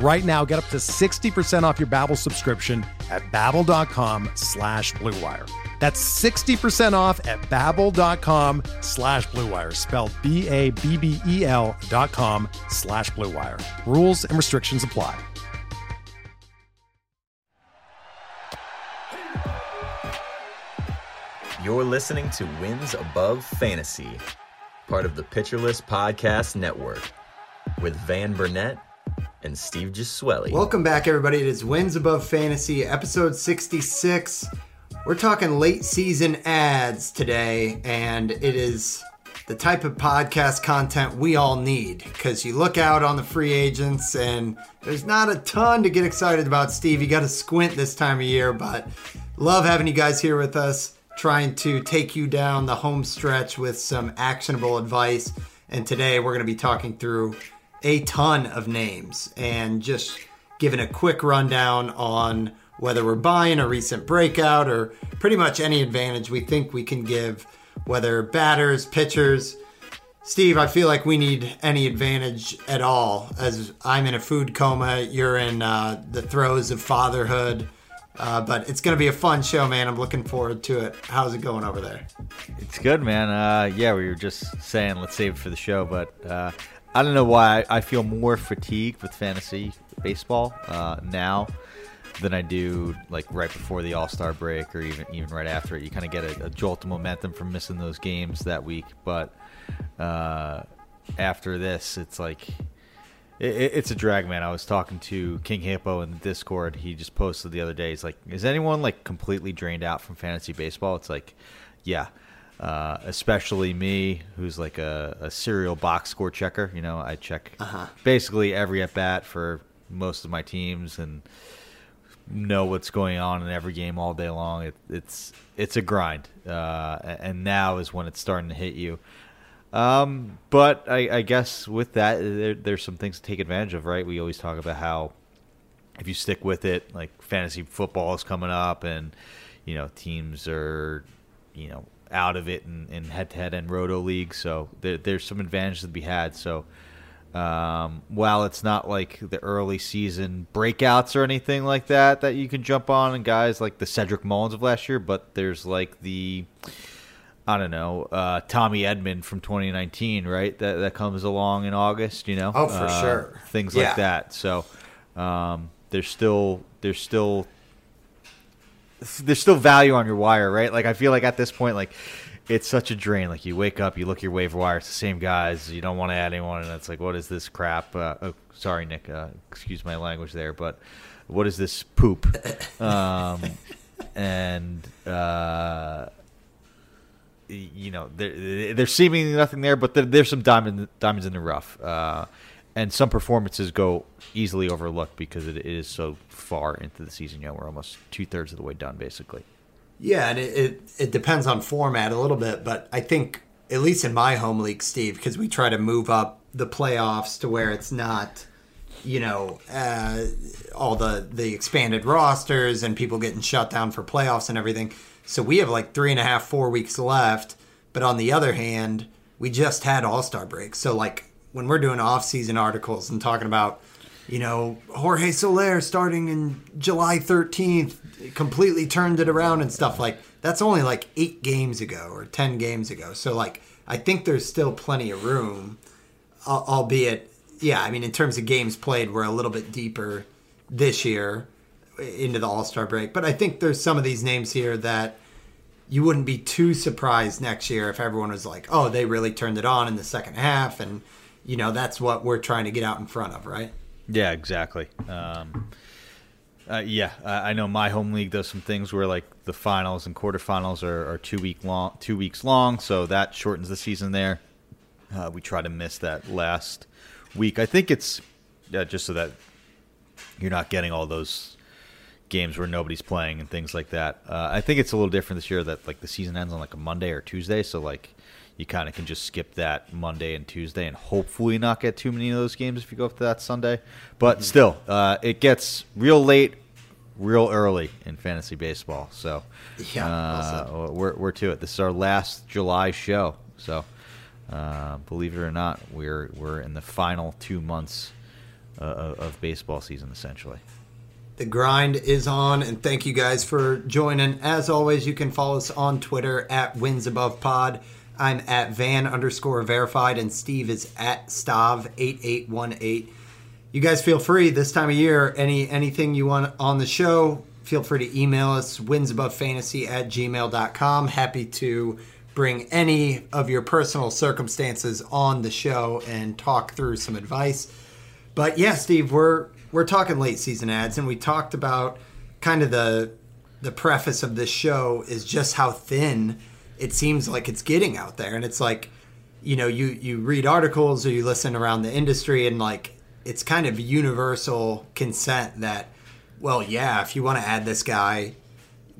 Right now, get up to 60% off your Babbel subscription at babbel.com slash bluewire. That's 60% off at babbel.com slash bluewire, spelled B-A-B-B-E-L dot com slash bluewire. Rules and restrictions apply. You're listening to Wins Above Fantasy, part of the Pitcher List Podcast Network, with Van Burnett and Steve Giswelli. Welcome back, everybody. It is Wins Above Fantasy, episode 66. We're talking late season ads today, and it is the type of podcast content we all need because you look out on the free agents and there's not a ton to get excited about, Steve. You got to squint this time of year, but love having you guys here with us, trying to take you down the home stretch with some actionable advice. And today we're going to be talking through a ton of names and just giving a quick rundown on whether we're buying a recent breakout or pretty much any advantage we think we can give, whether batters, pitchers. Steve, I feel like we need any advantage at all. As I'm in a food coma, you're in uh, the throes of fatherhood. Uh, but it's going to be a fun show, man. I'm looking forward to it. How's it going over there? It's good, man. Uh, yeah, we were just saying let's save it for the show, but uh, I don't know why I feel more fatigued with fantasy baseball uh, now than I do like right before the All Star break or even even right after it. You kind of get a, a, jolt of momentum from missing those games that week, but uh, after this, it's like it, it's a drag, man. I was talking to King Hippo in the Discord. He just posted the other day. He's like, "Is anyone like completely drained out from fantasy baseball?" It's like, yeah. Uh, especially me, who's like a, a, serial box score checker. You know, I check uh-huh. basically every at bat for most of my teams and know what's going on in every game all day long. It, it's it's a grind, uh, and now is when it's starting to hit you. Um, but I, I, guess with that, there, there's some things to take advantage of, right? We always talk about how if you stick with it, like fantasy football is coming up, and you know teams are, you know, out of it in, head-to-head and roto leagues, so there, there's some advantages to be had. So um, while it's not like the early season breakouts or anything like that that you can jump on, and guys like the Cedric Mullins of last year, but there's like the I don't know, uh, Tommy Edman from 2019, right? That that comes along in August, you know. Oh, for uh, sure. Things yeah. like that. So um, there's still there's still there's still value on your wire, right? Like I feel like at this point, like it's such a drain. Like you wake up, you look your waiver wire, it's the same guys. You don't want to add anyone, and it's like, what is this crap? Uh, oh, sorry, Nick. Uh, excuse my language there, but what is this poop? Um, and uh, you know, there, there's seemingly nothing there, but there, there's some diamond, diamonds in the rough. And some performances go easily overlooked because it is so far into the season. You know, we're almost two thirds of the way done, basically. Yeah, and it, it, it depends on format a little bit, but I think at least in my home league, Steve, because we try to move up the playoffs to where it's not, you know, uh, all the the expanded rosters and people getting shut down for playoffs and everything. So we have like three and a half, four weeks left. But on the other hand, we just had All Star break. So like when we're doing off season articles and talking about, you know, Jorge Soler starting in July 13th, completely turned it around and stuff like that's only like eight games ago or 10 games ago. So like I think there's still plenty of room, albeit, yeah, I mean, in terms of games played, we're a little bit deeper this year into the All Star break. But I think there's some of these names here that you wouldn't be too surprised next year if everyone was like, "Oh, they really turned it on in the second half," and you know that's what we're trying to get out in front of, right? Yeah, exactly. Um, uh, yeah, I know my home league does some things where like the finals and quarterfinals are, are two week long, two weeks long, so that shortens the season there. Uh, we try to miss that last week. I think it's uh, just so that you're not getting all those games where nobody's playing and things like that. Uh, I think it's a little different this year that like the season ends on like a Monday or Tuesday, so like you kind of can just skip that Monday and Tuesday and hopefully not get too many of those games if you go up to that Sunday. But Mm-hmm. still, uh, it gets real late, real early in fantasy baseball. So Yeah, well uh, we're we're to it. This is our last July show, so. Uh, believe it or not, we're we're in the final two months uh, of of baseball season, essentially. The grind is on, and thank you guys for joining. As always, you can follow us on Twitter at Wins Above Pod. I'm at Van underscore verified, and Steve is at Stav8818. You guys feel free this time of year. Any anything you want on the show, feel free to email us winsabovefantasy at gmail.com. Happy to bring any of your personal circumstances on the show and talk through some advice. But yeah, Steve, we're we're talking late season ads, and we talked about kind of the the preface of this show is just how thin it seems like it's getting out there, and it's like you know you you read articles or you listen around the industry, and like it's kind of universal consent that well, yeah, if you want to add this guy,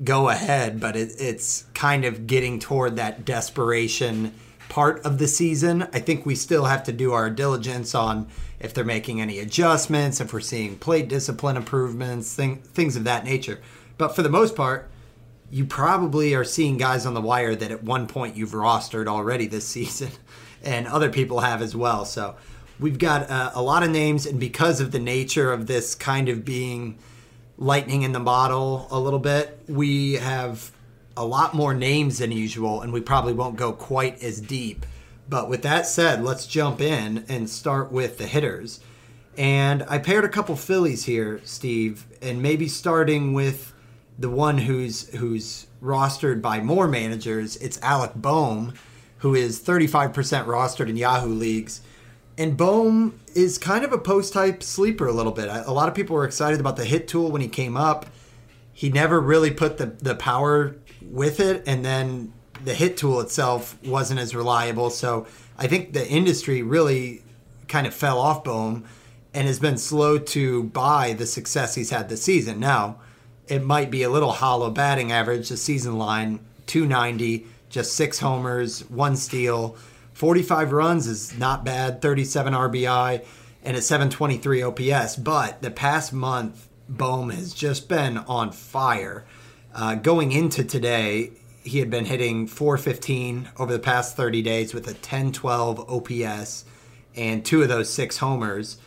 go ahead, but it, it's kind of getting toward that desperation part of the season. I think we still have to do our diligence on if they're making any adjustments, if we're seeing plate discipline improvements, thing, things of that nature. But for the most part, you probably are seeing guys on the wire that at one point you've rostered already this season, and other people have as well. So we've got uh, a lot of names, and because of the nature of this kind of being lightning in the bottle a little bit, we have a lot more names than usual, and we probably won't go quite as deep. But with that said, let's jump in and start with the hitters. And I paired a couple Phillies here, Steve, and maybe starting with the one who's who's rostered by more managers. It's Alec Bohm, who is 35% rostered in Yahoo leagues. And Bohm is kind of a post type sleeper a little bit. A lot of people were excited about the hit tool when he came up. He never really put the, the power with it, and then the hit tool itself wasn't as reliable. So I think the industry really kind of fell off Bohm and has been slow to buy the success he's had this season. Now, it might be a little hollow batting average, the season line 290, just six homers, one steal. 45 runs is not bad, 37 RBI, and a 723 OPS. But the past month, Bohm has just been on fire. Uh, going into today, he had been hitting 415 over the past 30 days with a 1012 OPS and two of those six homers.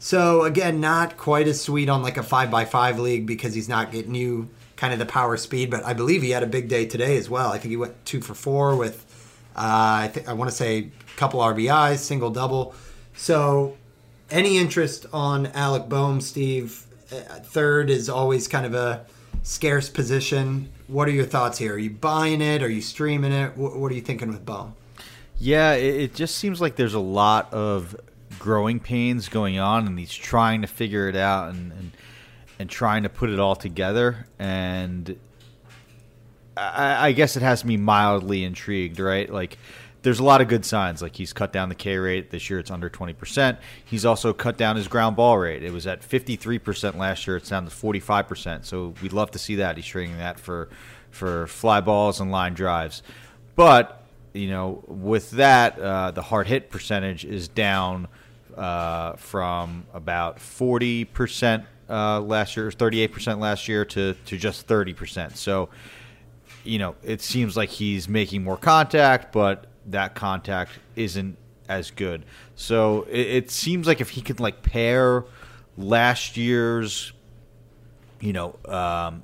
So again, not quite as sweet on like a five by five league because he's not getting you kind of the power speed. But I believe he had a big day today as well. I think he went two for four with uh, I think I want to say a couple RBIs, single double. So any interest on Alec Bohm, Steve? Uh, third is always kind of a scarce position. What are your thoughts here? Are you buying it? Are you streaming it? What, are you thinking with Bohm? Yeah, it just seems like there's a lot of growing pains going on, and he's trying to figure it out and and, and trying to put it all together. And I, I guess it has me mildly intrigued, right? Like, there's a lot of good signs. Like he's cut down the K rate this year; it's under 20 percent. He's also cut down his ground ball rate. It was at 53 percent last year; it's down to 45 percent. So we'd love to see that. He's trading that for for fly balls and line drives, but you know, with that, uh, the hard hit percentage is down uh, from about 40% uh, last year, 38% last year to, to just 30%. So, you know, it seems like he's making more contact, but that contact isn't as good. So it, it seems like if he could like pair last year's, you know, um,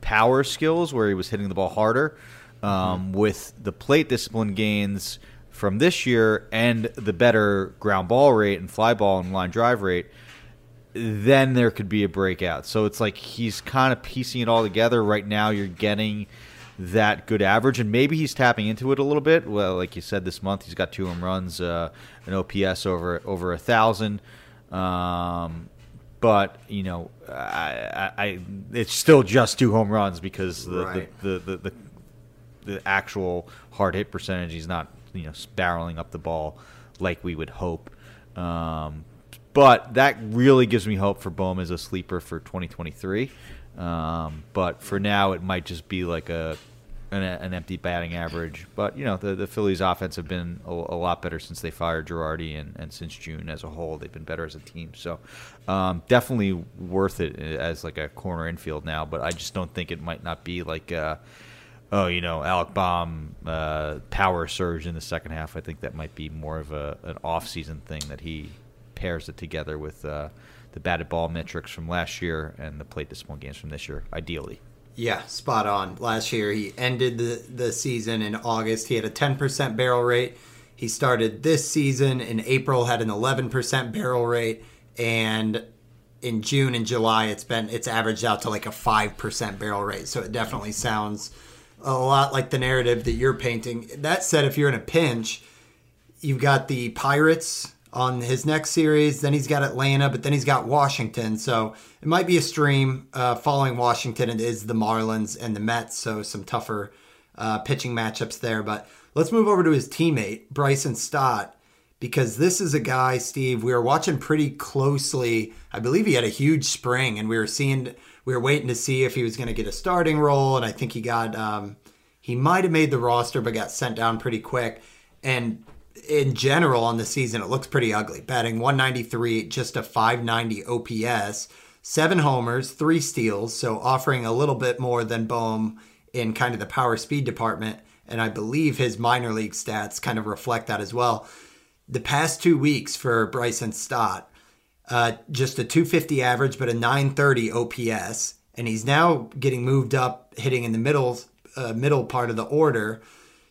power skills where he was hitting the ball harder um, with the plate discipline gains from this year and the better ground ball rate and fly ball and line drive rate, then there could be a breakout. So it's like he's kind of piecing it all together. Right now, you're getting that good average, and maybe he's tapping into it a little bit. Well, like you said, this month he's got two home runs, uh, an OPS over over a thousand. Um, but you know, I, I, I, it's still just two home runs because the Right. the, the, the, the the actual hard hit percentage he's not you know barreling up the ball like we would hope. Um, but that really gives me hope for Bohm as a sleeper for 2023. Um, but for now, it might just be like a an, an empty batting average. But you know, the the Phillies' offense have been a, a lot better since they fired Girardi, and, and since June as a whole, they've been better as a team. So um, definitely worth it as like a corner infield now. But I just don't think it might not be like. Uh, oh, you know, Alec Bohm uh, power surge in the second half. I think that might be more of a an off season thing that he pairs it together with uh, the batted ball metrics from last year and the plate discipline games from this year, ideally. Yeah, spot on. Last year he ended the, the season in August. He had a 10% barrel rate. He started this season in April had an 11% barrel rate and in June and July it's been it's averaged out to like a 5% barrel rate. So it definitely sounds a lot like the narrative that you're painting. That said, if you're in a pinch, you've got the Pirates on his next series. Then he's got Atlanta, but then he's got Washington. So it might be a stream. Uh, following Washington, it is the Marlins and the Mets. So some tougher uh, pitching matchups there. But let's move over to his teammate, Bryson Stott, because this is a guy, Steve, we were watching pretty closely. I believe he had a huge spring, and we were seeing, we were waiting to see if he was going to get a starting role. And I think he got, um, he might have made the roster, but got sent down pretty quick. And in general on the season, it looks pretty ugly. Batting 193, just a 590 OPS, seven homers, three steals, so offering a little bit more than Bohm in kind of the power speed department. And I believe his minor league stats kind of reflect that as well. The past two weeks for Bryson Stott, uh, just a 250 average, but a 930 OPS. And he's now getting moved up, hitting in the middle, uh, middle part of the order.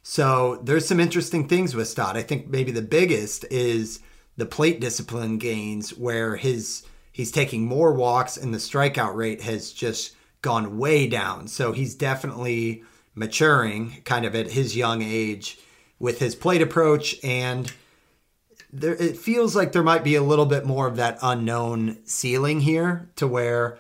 So there's some interesting things with Stott. I think maybe the biggest is the plate discipline gains, where his he's taking more walks and the strikeout rate has just gone way down. So he's definitely maturing, kind of at his young age, with his plate approach, and there it feels like there might be a little bit more of that unknown ceiling here, to where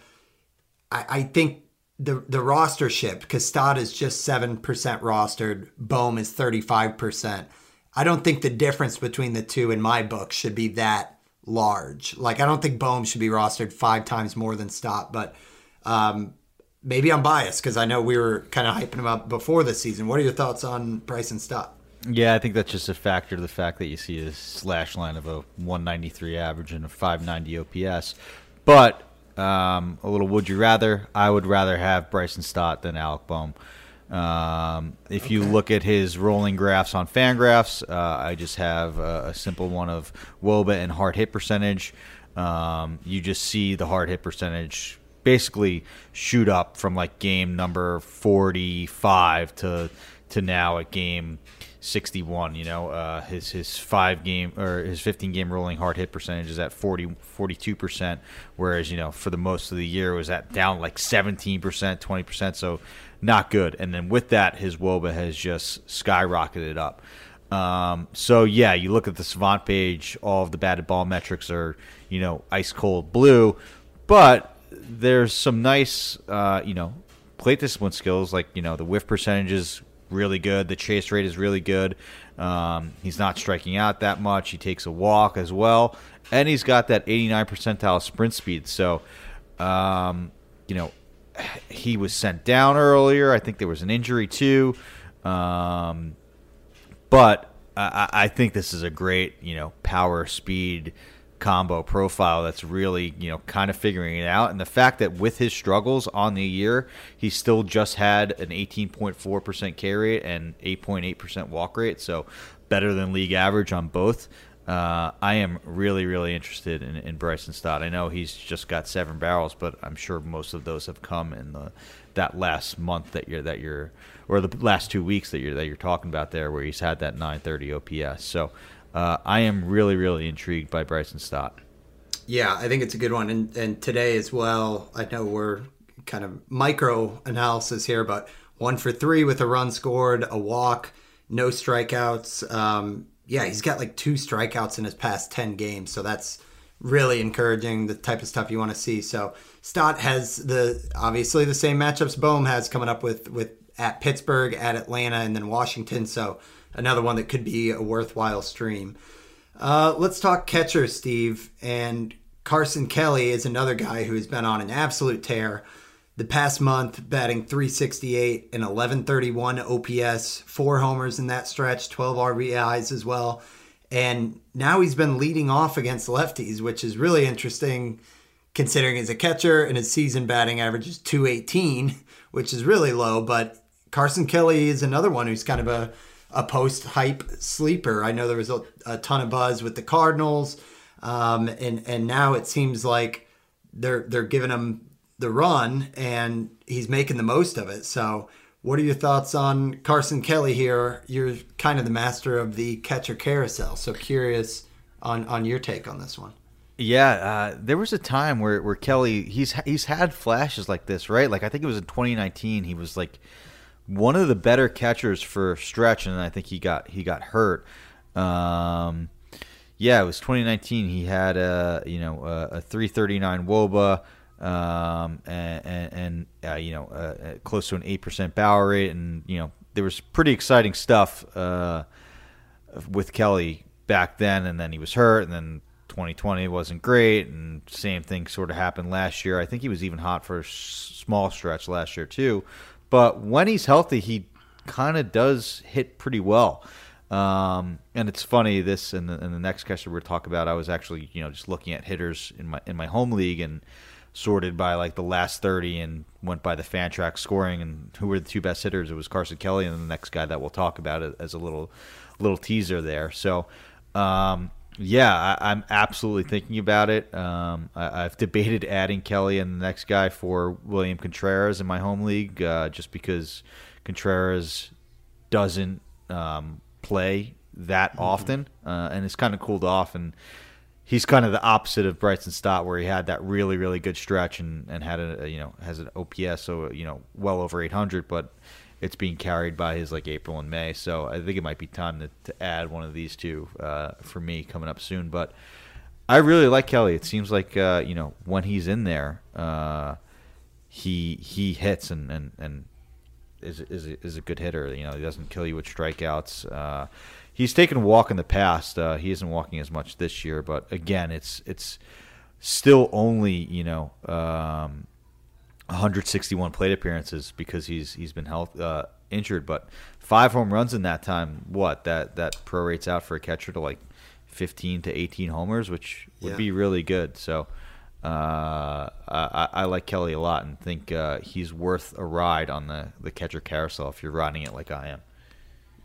I, I think the the roster because Stott is just seven percent rostered, Bohm is thirty five percent. I don't think the difference between the two in my book should be that large. Like I don't think Bohm should be rostered five times more than Stott, but um, maybe I'm biased because I know we were kind of hyping him up before the season. What are your thoughts on Bryson Stott? Yeah, I think that's just a factor of the fact that you see a slash line of a 193 average and a 590 OPS. But um, a little would you rather? I would rather have Bryson Stott than Alec Bohm. Um, if you look at his rolling graphs on Fangraphs, uh, I just have a, a simple one of Woba and hard hit percentage. Um, you just see the hard hit percentage basically shoot up from like game number 45 to to now at game 61 you know uh, his his five game or his 15 game rolling hard hit percentage is at 40 42 percent whereas you know for the most of the year it was at down like 17 percent 20 percent so not good. And then with that his woba has just skyrocketed up. Um, so yeah you look at the savant page all of the batted ball metrics are you know ice cold blue but there's some nice uh, you know plate discipline skills like you know the whiff percentage is really good. The chase rate is really good. Um, he's not striking out that much. He takes a walk as well, and he's got that 89 percentile sprint speed. So, um, you know, he was sent down earlier. I think there was an injury too, um, but I, I think this is a great you know power speed combo profile that's really you know kind of figuring it out and the fact that with his struggles on the year he still just had an 18.4% K rate and 8.8% walk rate so better than league average on both uh, I am really, really interested in, in Bryson Stott. I know he's just got seven barrels, but I'm sure most of those have come in the that last month that you're that you're or the last two weeks that you're that you're talking about there, where he's had that 930 OPS. So uh, I am really, really intrigued by Bryson Stott. Yeah, I think it's a good one. And, and today as well, I know we're kind of micro analysis here, but one for three with a run scored, a walk, no strikeouts. Um, yeah, he's got like two strikeouts in his past 10 games. So that's really encouraging, the type of stuff you want to see. So Stott has the obviously the same matchups Bohm has coming up with, with at Pittsburgh, at Atlanta, and then Washington. So another one that could be a worthwhile stream. Uh, let's talk catcher, Steve. And Carson Kelly is another guy who has been on an absolute tear the past month, batting 368 and 1131 OPS, four homers in that stretch, 12 RBIs as well. And now he's been leading off against lefties, which is really interesting considering he's a catcher and his season batting average is 218, which is really low. But Carson Kelly is another one who's kind of a, a post hype sleeper. I know there was a, a, ton of buzz with the Cardinals, um, and and now it seems like they're they're giving him the run, and he's making the most of it. So, what are your thoughts on Carson Kelly here? You're kind of the master of the catcher carousel, so curious on on your take on this one. Yeah, uh, there was a time where, where Kelly he's he's had flashes like this, right? Like I think it was in 2019. He was like one of the better catchers for stretch, and I think he got he got hurt. Um, yeah, it was 2019. He had a you know a, a 339 WOBA um, and, and, uh, you know, uh, uh close to an eight percent barrel rate, and you know, there was pretty exciting stuff uh, with Kelly back then, and then he was hurt, and then 2020 wasn't great, and same thing sort of happened last year. I think he was even hot for a small stretch last year too, but when he's healthy, he kind of does hit pretty well. Um, and it's funny this and the, the next question we're talking about. I was actually you know just looking at hitters in my in my home league and sorted by like the last 30 and went by the Fantrax scoring and who were the two best hitters it was Carson Kelly and the next guy that we'll talk about as a little little teaser there so um, yeah I, am absolutely thinking about it um, I, have debated adding Kelly and the next guy for William Contreras in my home league uh, just because Contreras doesn't um, play that mm-hmm. often uh, and it's kind of cooled off and he's kind of the opposite of Bryson Stott, where he had that really, really good stretch and, and had a you know has an OPS so you know well over 800, but it's being carried by his like April and May. So I think it might be time to, to add one of these two uh, for me coming up soon. But I really like Kelly. It seems like uh, you know when he's in there, uh, he he hits and and and is is is a good hitter. You know he doesn't kill you with strikeouts uh, he's taken a walk in the past. Uh, he isn't walking as much this year, but again, it's it's still only you know um, 161 plate appearances because he's he's been health uh, injured, but five home runs in that time. What that that prorates out for a catcher to like 15 to 18 homers, which would yeah. be really good. So. Uh, I, I, like Kelly a lot and think uh, he's worth a ride on the, the catcher carousel if you're riding it like I am.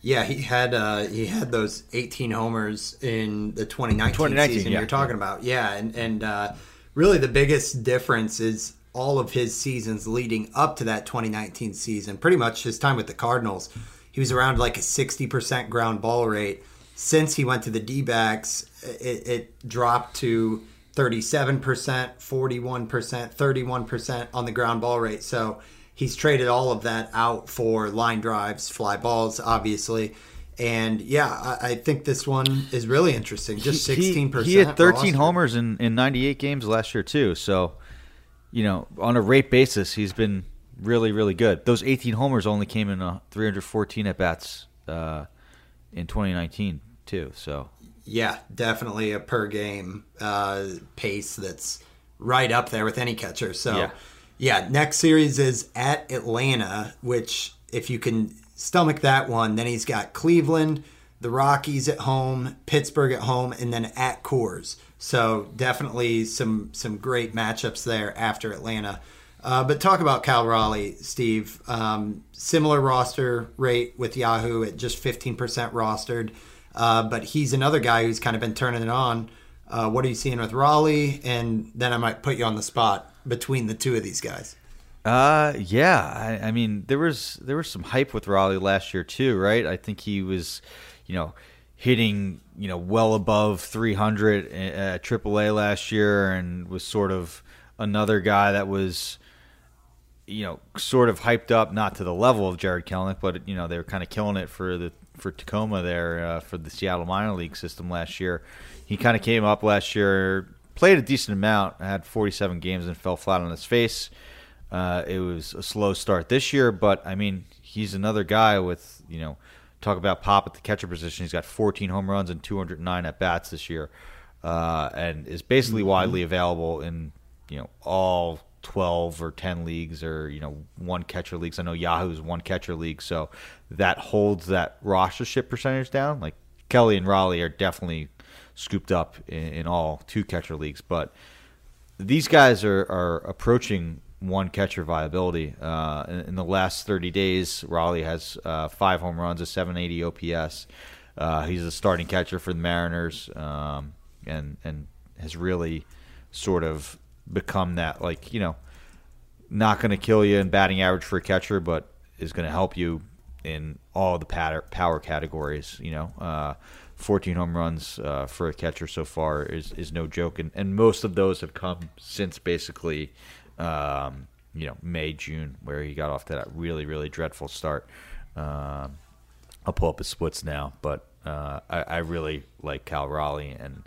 Yeah, he had uh, he had those 18 homers in the 2019, 2019 season yeah. you're talking about. Yeah, and and uh, really the biggest difference is all of his seasons leading up to that 2019 season. Pretty much his time with the Cardinals, he was around like a 60% ground ball rate. Since he went to the D-backs, it, it dropped to 37%, 41%, 31% on the ground ball rate. So he's traded all of that out for line drives, fly balls, obviously. And yeah, I, I think this one is really interesting. Just sixteen percent. He, had thirteen roster. homers in in ninety eight games last year too. So, you know, on a rate basis, he's been really really good. Those eighteen homers only came in uh, three hundred fourteen at bats uh, in twenty nineteen too. So yeah, definitely a per game uh, pace that's right up there with any catcher. So. Yeah yeah, next series is at Atlanta, which if you can stomach that one, then he's got Cleveland, the Rockies at home, Pittsburgh at home, and then at Coors. So definitely some some great matchups there after Atlanta. Uh, but talk about Cal Raleigh, Steve. Um, similar roster rate with Yahoo at just 15% rostered. Uh, but he's another guy who's kind of been turning it on. Uh, what are you seeing with Raleigh? And then I might put you on the spot between the two of these guys? Uh, yeah. I, I, mean, there was there was some hype with Raleigh last year too, right? I think he was, you know, hitting you know well above 300 at AAA last year, and was sort of another guy that was you know, sort of hyped up, not to the level of Jarred Kelenic, but you know they were kind of killing it for the for Tacoma there uh, for the Seattle minor league system last year. He kind of came up last year, played a decent amount, had 47 games and fell flat on his face. Uh, it was a slow start this year, but I mean, he's another guy with you know, talk about pop at the catcher position. He's got 14 home runs and 209 at bats this year, uh, and is basically mm-hmm. widely available in you know all 12 or 10 leagues or you know one catcher leagues. I know Yahoo's one catcher league, so that holds that rostership percentage down. Like Kelly and Raleigh are definitely scooped up in, in all two catcher leagues, but these guys are, are approaching one catcher viability. Uh, in, in, the last 30 days, Raleigh has uh, five home runs, a 780 OPS. Uh, he's a starting catcher for the Mariners, um, and and has really sort of become that like you know, not going to kill you in batting average for a catcher, but is going to help you in all the power categories. You know, uh, 14 home runs uh, for a catcher so far is is no joke, and and most of those have come since basically um, you know, May, June, where he got off to that really, really dreadful start. Um, I'll pull up his splits now, but uh, I, I, really like Cal Raleigh and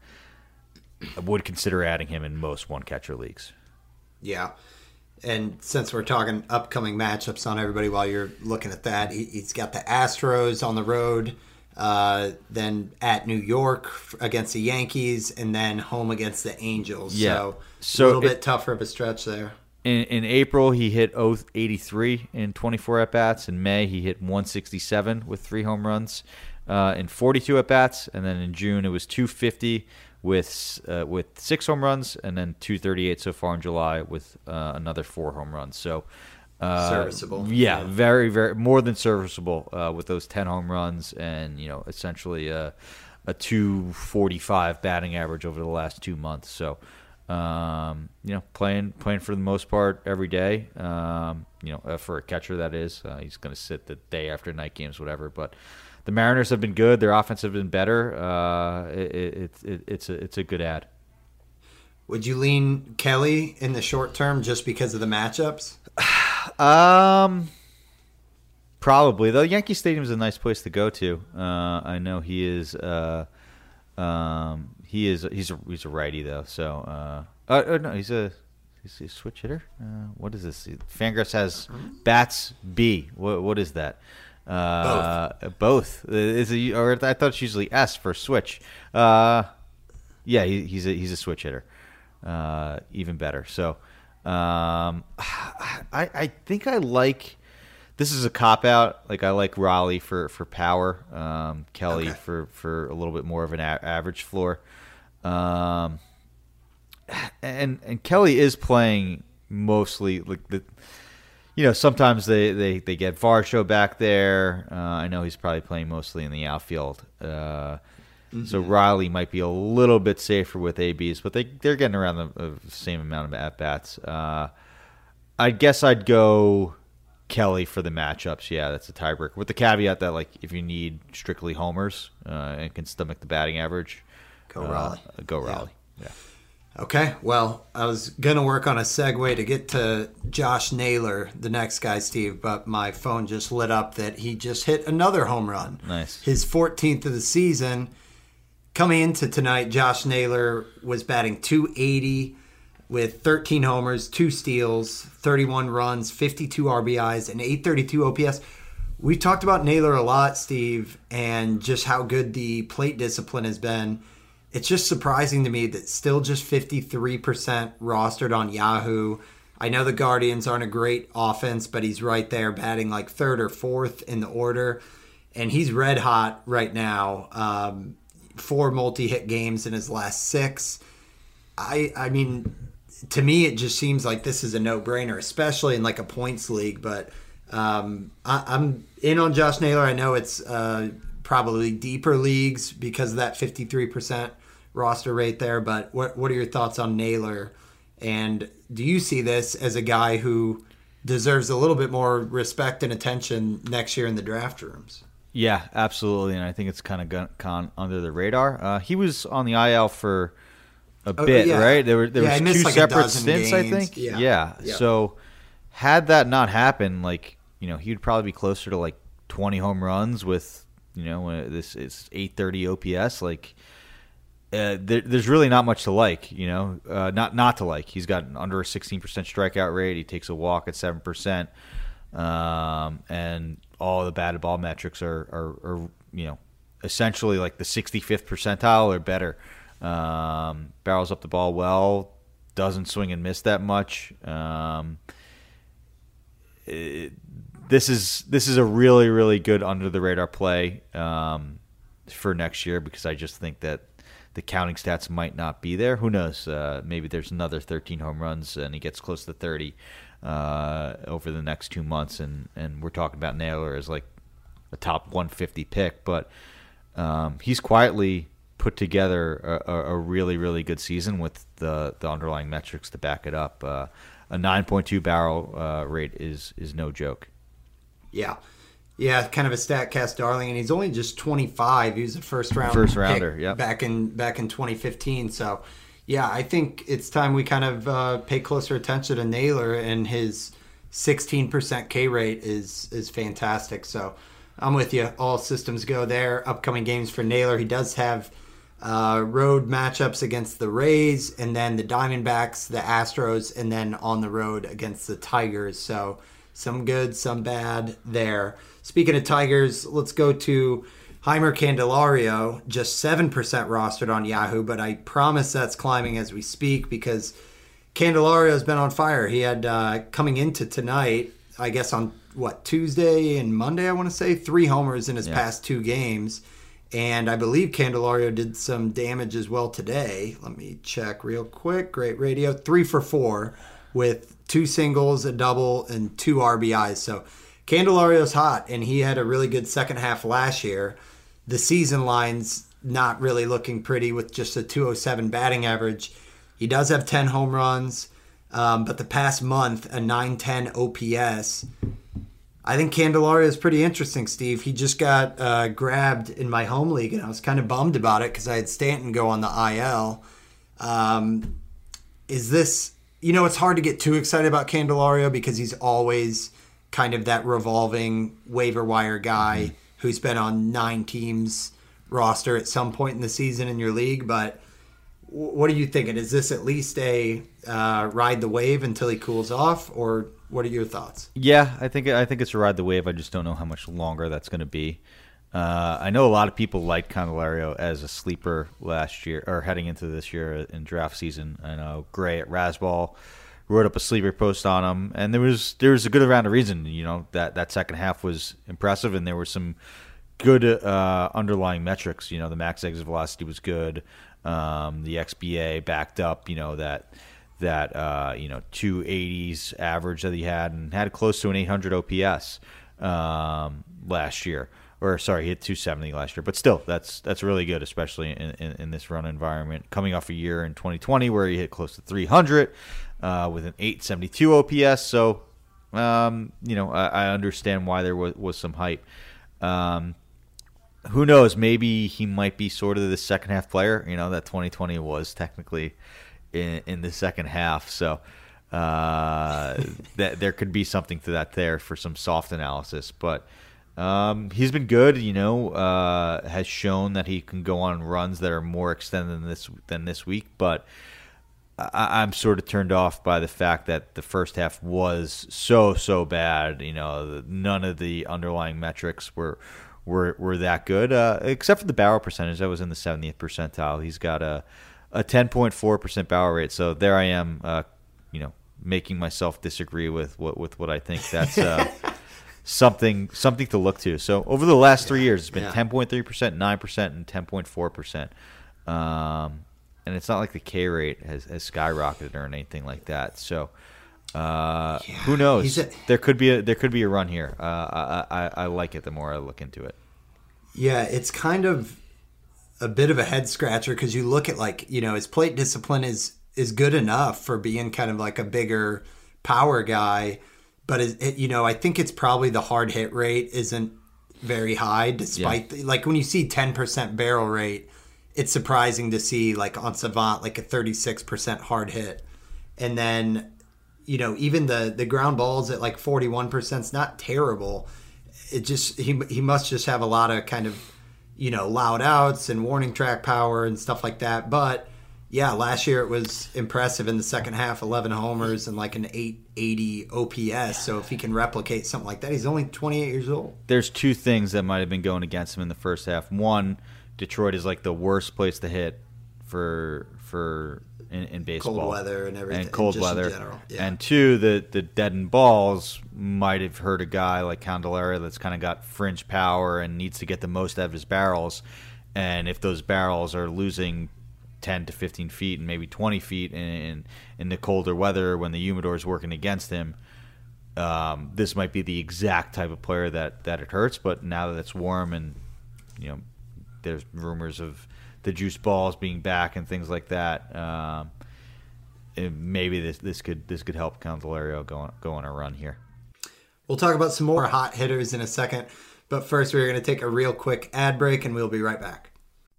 I would consider adding him in most one catcher leagues. Yeah. And since we're talking upcoming matchups on everybody while you're looking at that, he, has got the Astros on the road, uh, then at New York against the Yankees, and then home against the Angels. Yeah. So, so a little it, bit tougher of a stretch there in, in April, he hit 83 in 24 at bats. In May, he hit 167 with three home runs uh, in 42 at bats, and then in June it was 250 with uh, with six home runs, and then 238 so far in July with uh, another four home runs. So. Uh, serviceable, yeah, yeah, very, very more than serviceable uh, with those ten home runs, and you know, essentially a, a two forty five batting average over the last two months. So, um, you know, playing playing for the most part every day. Um, you know, uh, for a catcher that is, uh, he's going to sit the day after night games, whatever. But the Mariners have been good. Their offense have been better. Uh, it, it, it, it's a it's a good ad. Would you lean Kelly in the short term just because of the matchups? um, probably. Though Yankee Stadium is a nice place to go to. Uh, I know he is. Uh, um, he is he's a he's a righty though. So uh, uh, uh no, he's a he's a switch hitter. Uh, what is this? Fangraphs has bats B. What what is that? Uh, both. Both is a, or I thought it's usually S for switch. Uh, yeah, he, he's a he's a switch hitter. Uh, even better. So, um, I I think I like this is a cop out. Like I like Raleigh for for power, um, Kelly okay. for for a little bit more of an a- average floor. Um, and and Kelly is playing mostly like the. You know, sometimes they, they, they get Varsho back there. Uh, I know he's probably playing mostly in the outfield. Uh, mm-hmm. So Raleigh might be a little bit safer with ABs, but they they're getting around the, the same amount of at bats. Uh, I guess I'd go Kelly for the matchups. Yeah, that's a tiebreaker with the caveat that like if you need strictly homers uh, and can stomach the batting average, Go uh, Raleigh. Go Raleigh. Yeah. yeah. Okay. Well, I was gonna work on a segue to get to Josh Naylor, the next guy, Steve, but my phone just lit up that he just hit another home run. Nice. His 14th of the season. Coming into tonight, Josh Naylor was batting 280 with 13 homers, two steals, 31 runs, 52 RBIs, and 832 OPS. We've talked about Naylor a lot, Steve, and just how good the plate discipline has been it's just surprising to me that still just 53% rostered on Yahoo. I know the Guardians aren't a great offense, but he's right there batting like third or fourth in the order. And he's red hot right now. Um, four multi hit games in his last six. I, I mean, to me, it just seems like this is a no brainer, especially in like a points league. But um, I, am in on Josh Naylor. I know it's uh, probably deeper leagues because of that 53% roster rate there. But what what are your thoughts on Naylor? And do you see this as a guy who deserves a little bit more respect and attention next year in the draft rooms? Yeah, absolutely, and I think it's kind of gone under the radar. Uh, he was on the IL for a oh, bit, yeah. right? There were there yeah, was two like separate stints, games. I think. Yeah. yeah. So had that not happened, like you know, he'd probably be closer to like 20 home runs with you know this it's 830 OPS. Like uh, there, there's really not much to like. You know, uh, not not to like. He's got under a 16% strikeout rate. He takes a walk at seven percent, um, and all the batted ball metrics are, are, are you know essentially like the 65th percentile or better. Um, barrels up the ball well, doesn't swing and miss that much. Um, it, this is this is a really really good under the radar play um, for next year because I just think that the counting stats might not be there. Who knows? Uh, maybe there's another 13 home runs and he gets close to 30 uh, over the next two months, and and we're talking about Naylor as like a top 150 pick, but um, he's quietly put together a, a, really really good season with the the underlying metrics to back it up. Uh, a 9.2 barrel uh, rate is is no joke. Yeah. Yeah, kind of a Statcast darling, and he's only just 25. He was a first round first rounder, yeah, back in back in 2015. So, yeah, I think it's time we kind of uh, pay closer attention to Naylor and his 16% K rate is is fantastic. So, I'm with you. All systems go there. Upcoming games for Naylor. He does have uh, road matchups against the Rays, and then the Diamondbacks, the Astros, and then on the road against the Tigers. So some good, some bad there. Speaking of Tigers, let's go to Jeimer Candelario, just 7% rostered on Yahoo, but I promise that's climbing as we speak because Candelario has been on fire. He had uh, coming into tonight, I guess on what, Tuesday and Monday, I want to say, three homers in his yeah. past two games. And I believe Candelario did some damage as well today. Let me check real quick. Great radio. Three for four with two singles, a double, and two RBIs. So Candelario's hot, and he had a really good second half last year. The season line's not really looking pretty with just a 207 batting average. He does have 10 home runs, um, but the past month, a 910 OPS. I think Candelario is pretty interesting, Steve. He just got uh, grabbed in my home league, and I was kind of bummed about it because I had Stanton go on the IL. Um, is this you know, it's hard to get too excited about Candelario because he's always kind of that revolving waiver wire guy mm-hmm. who's been on nine teams roster at some point in the season in your league. But what are you thinking? Is this at least a uh, ride the wave until he cools off, or what are your thoughts? Yeah, I think I think it's a ride the wave. I just don't know how much longer that's going to be. Uh, I know a lot of people liked Candelario as a sleeper last year or heading into this year in draft season. I know Grey at Razzball wrote up a sleeper post on him, and there was there was a good amount of reason. You know that that second half was impressive, and there were some good uh, underlying metrics. You know the max exit velocity was good. Um, the XBA backed up. You know that that uh, you know 280s average that he had, and had close to an 800 OPS um, last year or sorry, he hit 270 last year, but still, that's that's really good, especially in, in, in, this run environment. Coming off a year in 2020 where he hit close to 300 uh, with an 872 OPS, so um, you know I, I, understand why there was, was some hype. Um, who knows? Maybe he might be sort of the second half player. You know that 2020 was technically in, in the second half, so uh, that there could be something to that there for some soft analysis, but. Um, he's been good, you know. Uh, has shown that he can go on runs that are more extended than this than this week, but I, am sort of turned off by the fact that the first half was so so bad. You know, none of the underlying metrics were were were that good, uh, except for the barrel percentage that was in the 70th percentile. He's got a a 10.4 percent barrel rate, so there I am, uh, you know, making myself disagree with what with what I think that's. Uh, something something to look to. So over the last three years, it's been ten point three percent, nine percent, and ten point four percent. Um, and it's not like the K rate has, has skyrocketed or anything like that. So uh, yeah, who knows? A, there could be a there could be a run here. Uh, I, I, I like it the more I look into it. Yeah, it's kind of a bit of a head scratcher because you look at like you know his plate discipline is is good enough for being kind of like a bigger power guy but it, it, you know, I think it's probably the hard hit rate isn't very high, despite yeah. the, like when you see ten percent barrel rate, it's surprising to see like on Savant like a thirty six percent hard hit, and then you know, even the the ground balls at like 41% is not terrible. It just he he must just have a lot of kind of you know loud outs and warning track power and stuff like that. But yeah, last year it was impressive in the second half, 11 homers and like an 880 OPS. So if he can replicate something like that, he's only 28 years old. There's two things that might have been going against him in the first half. One, Detroit is like the worst place to hit for for in, in baseball. Cold weather and everything. And cold just in weather. general, yeah. And two, the the deadened balls might have hurt a guy like Candelario that's kind of got fringe power and needs to get the most out of his barrels. And if those barrels are losing 10 to 15 feet and maybe 20 feet in in the colder weather when the humidor is working against him, um, this might be the exact type of player that that it hurts. But now that it's warm and you know there's rumors of the juice balls being back and things like that. Um, maybe this this could this could help Candelario go on, go on a run here. We'll talk about some more hot hitters in a second. But first, we're going to take a real quick ad break and we'll be right back.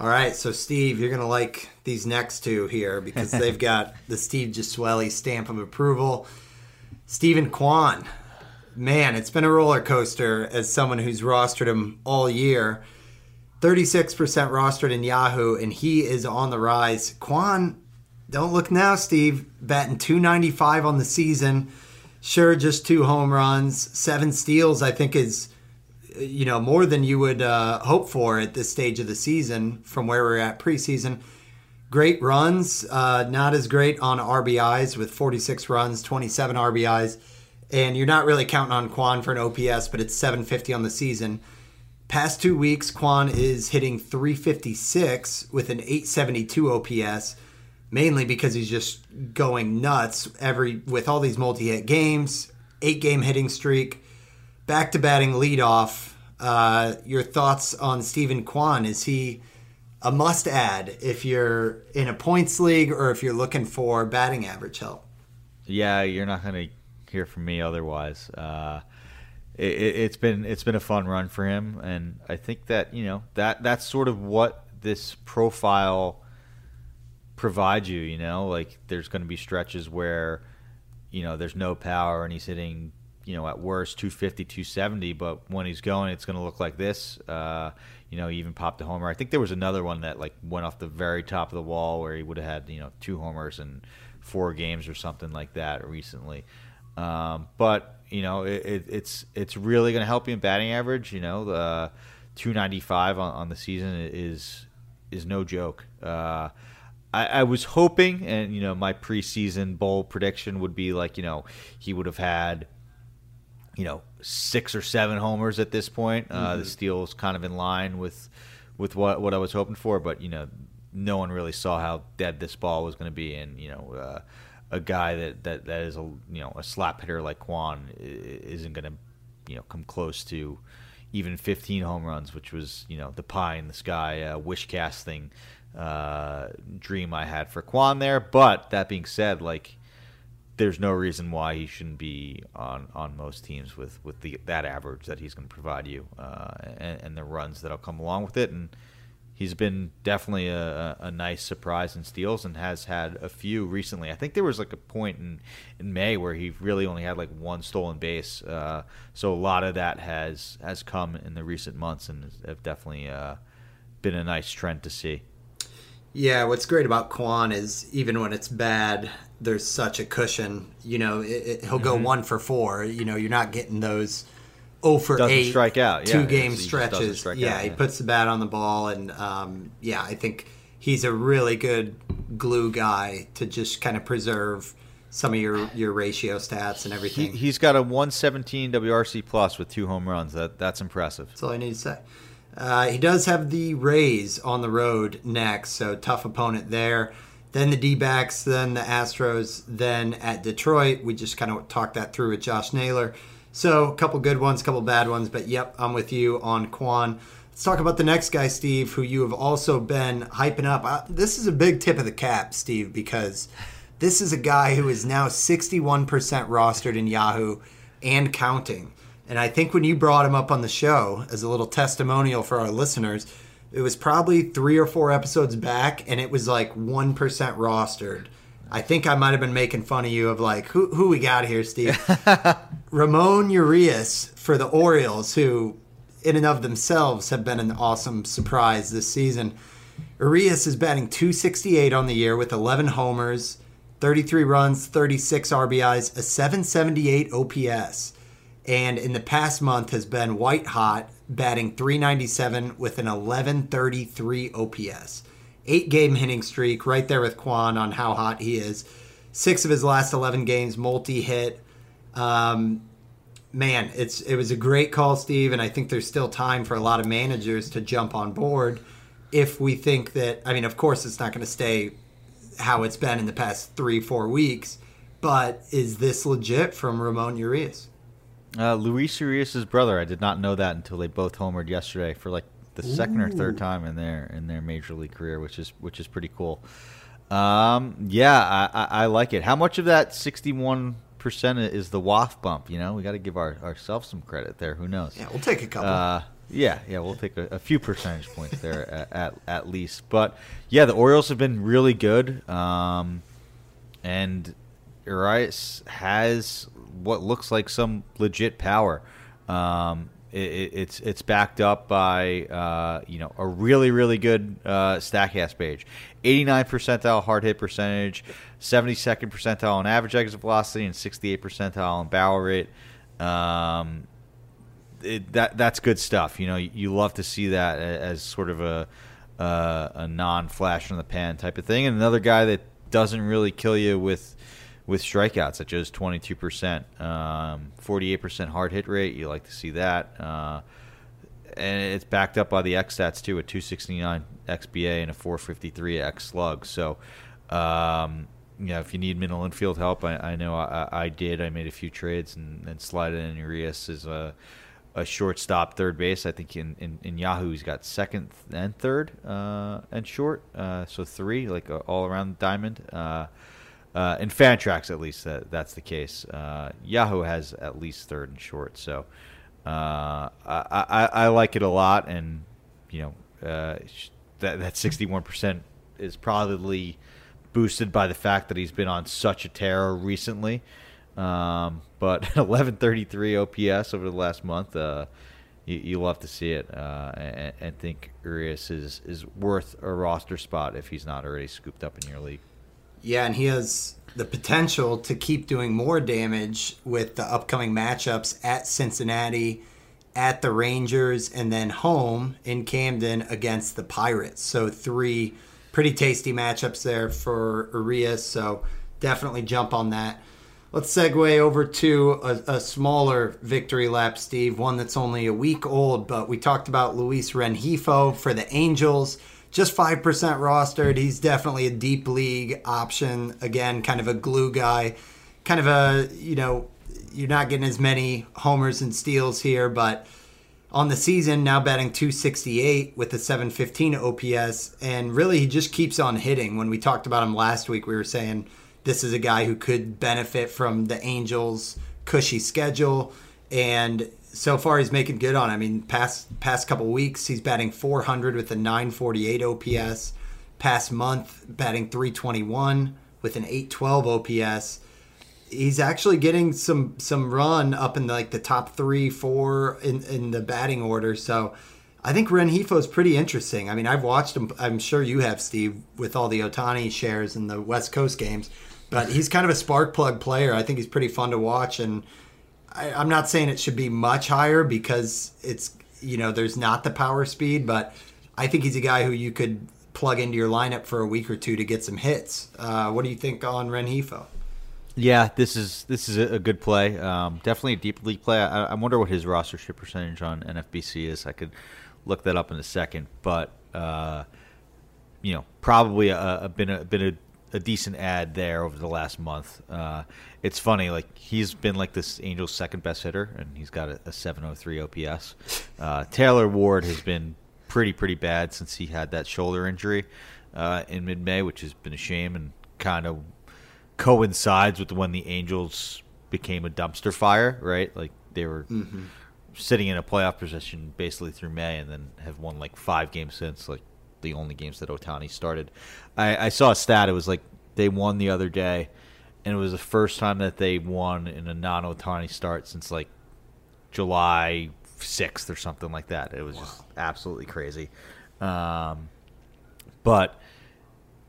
All right, so Steve, you're gonna like these next two here because they've got the Steve Giswelli stamp of approval. Steven Kwan, man, it's been a roller coaster as someone who's rostered him all year. 36% rostered in Yahoo, and he is on the rise. Kwan, don't look now, Steve. Batting 295 on the season. Sure, just two home runs, seven steals, I think is you know more than you would uh, hope for at this stage of the season from where we're at preseason. Great runs, uh, not as great on RBIs with 46 runs, 27 RBIs, and you're not really counting on Kwan for an OPS, but it's 750 on the season. Past two weeks, Kwan is hitting 356 with an 872 OPS, mainly because he's just going nuts every with all these multi-hit games, eight game hitting streak back to batting leadoff. Uh, your thoughts on Steven Kwan? Is he a must add if you're in a points league or if you're looking for batting average help? Yeah, you're not going to hear from me otherwise. Uh, it, it's been it's been a fun run for him, and I think that you know that that's sort of what this profile provides you. You know, like there's going to be stretches where you know there's no power and he's hitting you know at worst 250 270 but when he's going it's going to look like this. Uh, you know he even popped a homer. I think there was another one that like went off the very top of the wall where he would have had you know two homers in four games or something like that recently. Um, but you know it, it, it's it's really going to help you in batting average you know. The 295 on, on the season is is no joke. Uh, I, I was hoping, and you know, my preseason bowl prediction would be like, you know, he would have had, you know, six or seven homers at this point. Uh, the steal is kind of in line with with what what I was hoping for, but you know, no one really saw how dead this ball was going to be, and you know, uh, a guy that, that that is a you know a slap hitter like Kwan isn't going to you know come close to even 15 home runs, which was you know the pie in the sky uh, wish casting uh, dream I had for Kwan there. But that being said, like there's no reason why he shouldn't be on, on most teams with, with the that average that he's going to provide you uh, and, and the runs that'll come along with it. And he's been definitely a, a, nice surprise in steals and has had a few recently. I think there was like a point in, in May where he really only had like one stolen base. Uh, so a lot of that has has come in the recent months and have definitely uh, been a nice trend to see. Yeah, what's great about Kwan is even when it's bad, there's such a cushion. You know, it, it, he'll go one for four. You know, you're not getting those 0 for Doesn't 8 strike out, two It's- game he stretches. yeah, out, he puts the bat on the ball, and um, yeah, I think he's a really good glue guy to just kind of preserve some of your your ratio stats and He, everything. he's got a 117 WRC plus with two home runs. That that's impressive. That's all I need to say. Uh, he does have the Rays on the road next, so tough opponent there. Then the D backs, then the Astros, then at Detroit. We just kind of talked that through with Josh Naylor. So a couple good ones, a couple bad ones, but yep, I'm with you on Kwan. Let's talk about the next guy, Steve, who you have also been hyping up. Uh, this is a big tip of the cap, Steve, because this is a guy who is now 61% rostered in Yahoo and counting. And I think when you brought him up on the show as a little testimonial for our listeners, it was probably three or four episodes back, and it was like 1% rostered. I think I might have been making fun of you of like, who, who we got here, Steve? Ramon Urias for the Orioles, who in and of themselves have been an awesome surprise this season. Urias is batting 268 on the year with 11 homers, 33 runs, 36 RBIs, a 778 OPS. And in the past month has been white hot, batting 397 with an 1133 OPS. Eight game hitting streak, right there with Kwan on how hot he is. Six of his last 11 games, multi hit. Um, man, it's it was a great call, Steve, and I think there's still time for a lot of managers to jump on board if we think that. I mean, of course, it's not going to stay how it's been in the past three, four weeks, but is this legit from Ramon Urias? Uh, Luis Urias' brother. I did not know that until they both homered yesterday for like the second or third time in their in their major league career, which is which is pretty cool. Um, yeah, I, I, I like it. How much of that sixty-one percent is the waft bump? You know, we got to give our, ourselves some credit there. Who knows? Yeah, we'll take a couple. Uh, yeah, yeah, we'll take a, a few percentage points there at, at at least. But yeah, the Orioles have been really good, um, and Urias has what looks like some legit power. Um, it, it, it's it's backed up by uh, you know a really really good uh, Statcast page, 89 percentile hard hit percentage, 72nd percentile on average exit velocity, and 68 percentile on barrel rate. Um, it, that that's good stuff. You know, you love to see that as sort of a uh, a non flash in the pan type of thing. And another guy that doesn't really kill you with with strikeouts, twenty two percent, um, forty eight percent hard hit rate. You like to see that. Uh, and it's backed up by the X stats too, a 269 XBA and a 453 X slug. So, um, you know, if you need middle infield help, I, I know I, I did. I made a few trades and, and slided in Urias as a, a shortstop, third base. I think in, in, in Yahoo he's got second and third uh, and short, uh, so three, like uh, all around diamond. Uh, in Fantrax, at least that that's the case. Uh, Yahoo has at least third and short, so uh, I, I I like it a lot, and you know uh, that that sixty one percent is probably boosted by the fact that he's been on such a tear recently. Um, but eleven thirty three OPS over the last month, uh, you, you love to see it, uh, and, and think Urias is is worth a roster spot if he's not already scooped up in your league. Yeah, and he has the potential to keep doing more damage with the upcoming matchups at Cincinnati, at the Rangers, and then home in Camden against the Pirates. So three pretty tasty matchups there for Urias. So definitely jump on that. Let's segue over to a, a smaller victory lap, Steve. One that's only a week old, but we talked about Luis Rengifo for the Angels just 5% rostered. He's definitely a deep league option. Again, kind of a glue guy. Kind of a, you know, you're not getting as many homers and steals here, but on the season, now batting 268 with a 715 OPS. And really, he just keeps on hitting. When we talked about him last week, we were saying this is a guy who could benefit from the Angels' cushy schedule. And so far he's making good on. it. I mean, past past couple weeks he's batting 400 with a 948 OPS. Past month batting 321 with an 812 OPS. He's actually getting some some run up in the, like the top three, four in in the batting order. So I think Rengifo's pretty interesting. I mean, I've watched him. I'm sure you have, Steve, with all the Ohtani shares in the West Coast games. But he's kind of a spark plug player. I think he's pretty fun to watch, and I, I'm not saying it should be much higher because it's you know there's not the power speed, but I think he's a guy who you could plug into your lineup for a week or two to get some hits. Uh, what do you think on Rengifo? Yeah, this is this is a good play. Um, definitely a deep league play. I, I, wonder what his rostership percentage on NFBC is. I could look that up in a second, but uh, you know, probably a, a been a been a a decent ad there over the last month. Uh, it's funny, like he's been like this Angels' second best hitter, and he's got a, a 703 OPS. Uh, Taylor Ward has been pretty pretty bad since he had that shoulder injury uh, in mid May, which has been a shame and kind of coincides with when the Angels became a dumpster fire, right? Like they were. Mm-hmm. Sitting in a playoff position basically through May, and then have won like five games since. Like the only games that Ohtani started. I, I saw a stat. It was like they won the other day, and it was the first time that they won in a non-Ohtani start since like July sixth or something like that. It was wow. just absolutely crazy. Um, but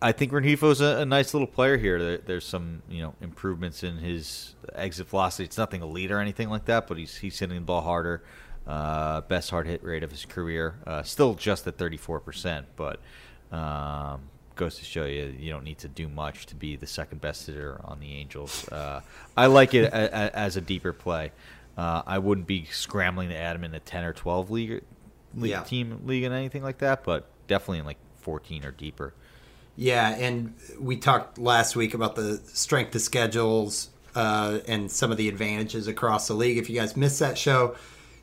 I think Rengifo's a, a nice little player here. There, there's some you know improvements in his exit velocity. It's nothing elite or anything like that, but he's he's hitting the ball harder. Uh, best hard hit rate of his career. Uh, still just at 34%, but um, goes to show you you don't need to do much to be the second best hitter on the Angels. Uh, I like it a, a, as a deeper play. Uh, I wouldn't be scrambling to add him in a 10 or 12 league, league yeah. team league and anything like that, but definitely in like 14 or deeper. Yeah, and we talked last week about the strength of schedules uh, and some of the advantages across the league. If you guys missed that show,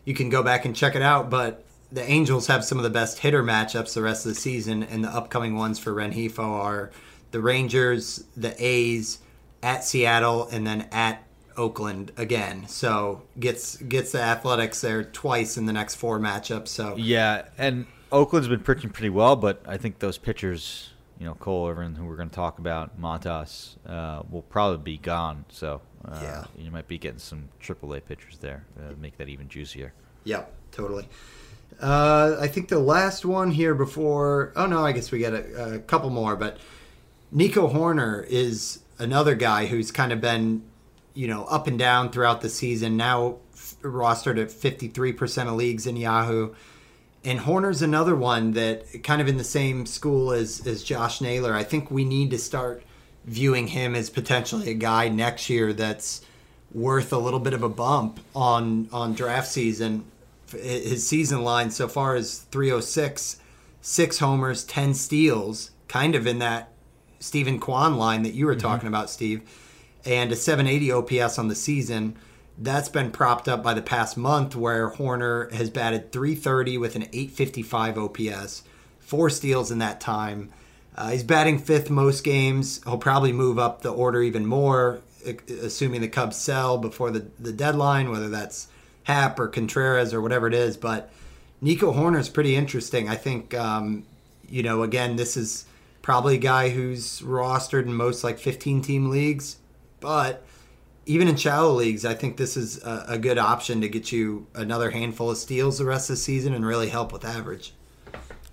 you can go back and check it out. But the Angels have some of the best hitter matchups the rest of the season, and the upcoming ones for Rengifo are the Rangers, the A's, at Seattle, and then at Oakland again. So gets gets the Athletics there twice in the next four matchups. So yeah, and Oakland's been pitching pretty well, but I think those pitchers, you know, Cole Irvin, who we're going to talk about, Montas, uh, will probably be gone. So uh, yeah. You might be getting some AAA pitchers there, uh, make that even juicier. Yep, totally. Uh, I think the last one here before. Oh no, I guess we got a, a, couple more. But Nico Hoerner is another guy who's kind of been, you know, up and down throughout the season. Now rostered at fifty three percent of leagues in Yahoo. And Hoerner's another one that kind of in the same school as as Josh Naylor. I think we need to start viewing him as potentially a guy next year that's worth a little bit of a bump on on draft season. His season line so far is 306, six homers, 10 steals, kind of in that Steven Kwan line that you were mm-hmm. talking about, Steve, and a 780 OPS on the season. That's been propped up by the past month where Hoerner has batted 330 with an 855 OPS, four steals in that time. Uh, he's batting fifth most games. He'll probably move up the order even more, assuming the Cubs sell before the, the deadline, whether that's Happ or Contreras or whatever it is. But Nico Hoerner is pretty interesting. I think, um, you know, again, this is probably a guy who's rostered in most like 15 team leagues. But even in shallow leagues, I think this is a, a good option to get you another handful of steals the rest of the season and really help with average.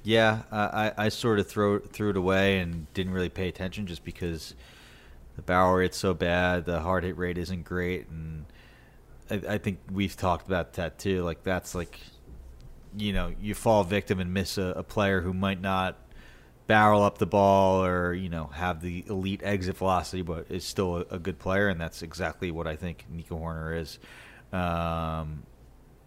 Yeah, I, I sort of throw threw it away and didn't really pay attention just because the barrel rate's so bad, the hard hit rate isn't great, and I, I think we've talked about that too. Like that's like, you know, you fall victim and miss a, a player who might not barrel up the ball or you know have the elite exit velocity, but is still a, a good player, and that's exactly what I think Nico Hoerner is. Um,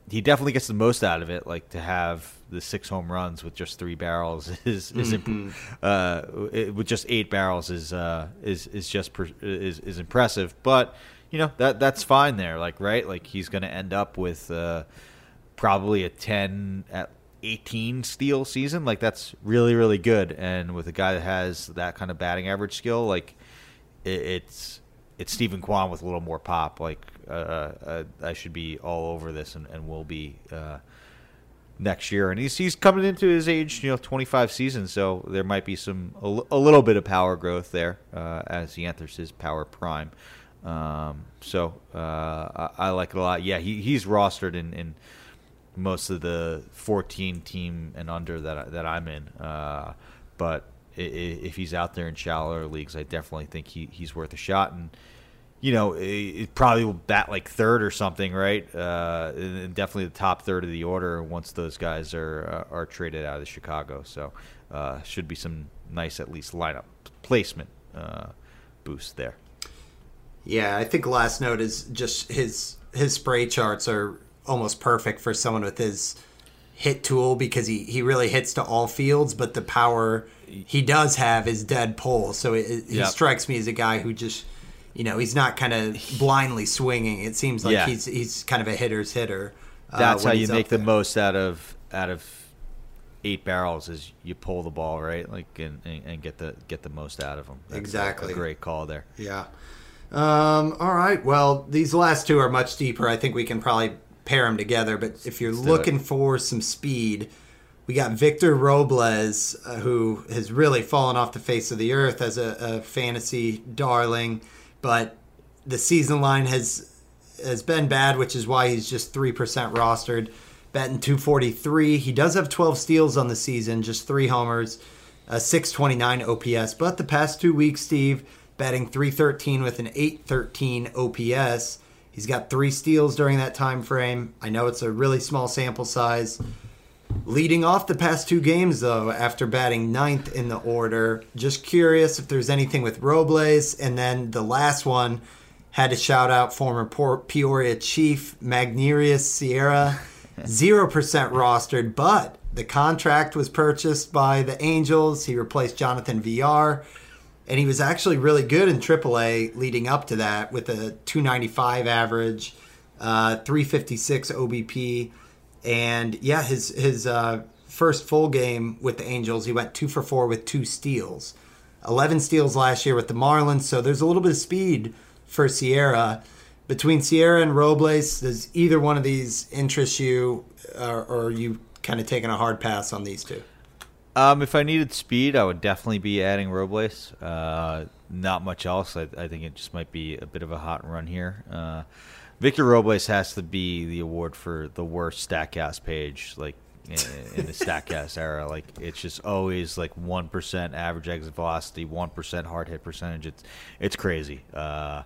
he definitely gets the most out of it. Like to have the six home runs with just three barrels is is mm-hmm. uh, it, with just eight barrels is uh, is is just per, is is impressive. But you know that that's fine there. Like right, like he's going to end up with uh, probably a ten at 18 steal season. Like that's really really good. And with a guy that has that kind of batting average skill, like it, it's it's Steven Kwan with a little more pop. Like uh, uh, I should be all over this, and, and will be uh, next year. And he's he's coming into his age, you know, 25 seasons, so there might be some a, a little bit of power growth there uh, as he enters his power prime. Um, so uh, I, I, like it a lot. Yeah, he, he's rostered in, in most of the 14 team and under that I, that I'm in. Uh, but if he's out there in shallower leagues, I definitely think he, he's worth a shot. And you know, it, probably will bat like third or something, right? Uh, and and definitely the top third of the order once those guys are uh, are traded out of Chicago. So uh, should be some nice at least lineup placement uh, boost there. Yeah, I think last note is just his his spray charts are almost perfect for someone with his hit tool because he, he really hits to all fields, but the power he does have is dead pull. So it, it, he strikes me as a guy who just you know he's not kind of blindly swinging. It seems like Yeah. he's he's kind of a hitter's hitter. uh, That's how you make the most out of out of eight barrels is you pull the ball right, like and, and, and get the get the most out of them. That's a- Exactly. a great call there. Yeah. Um, all right. Well, these last two are much deeper. I think we can probably pair them together. But if you're looking for some speed, we got Victor Robles, uh, who has really fallen off the face of the earth as a, a fantasy darling. But the season line has has been bad, which is why he's just three percent rostered. Batting 243. He does have 12 steals on the season, just three homers, a 629 OPS. But the past two weeks, Steve, batting 313 with an 813 OPS. He's got three steals during that time frame. I know it's a really small sample size. Leading off the past two games, though, after batting ninth in the order, just curious if there's anything with Robles. And then the last one had to shout out former Peoria Chief Magneuris Sierra, 0% rostered, but the contract was purchased by the Angels. He replaced Jonathan Villar, and he was actually really good in AAA leading up to that with a 295 average, uh, 356 OBP. And yeah, his his uh, first full game with the Angels, he went two for four with two steals, eleven steals last year with the Marlins. So there's a little bit of speed for Sierra. Between Sierra and Robles, does either one of these interest you, or, or are you kind of taking a hard pass on these two? Um, if I needed speed, I would definitely be adding Robles. Uh, not much else. I, I think it just might be a bit of a hot run here. Uh, Victor Robles has to be the award for the worst Statcast page, like in, in the Statcast era. Like it's just always like one percent average exit velocity, one percent hard hit percentage. It's it's crazy. Uh,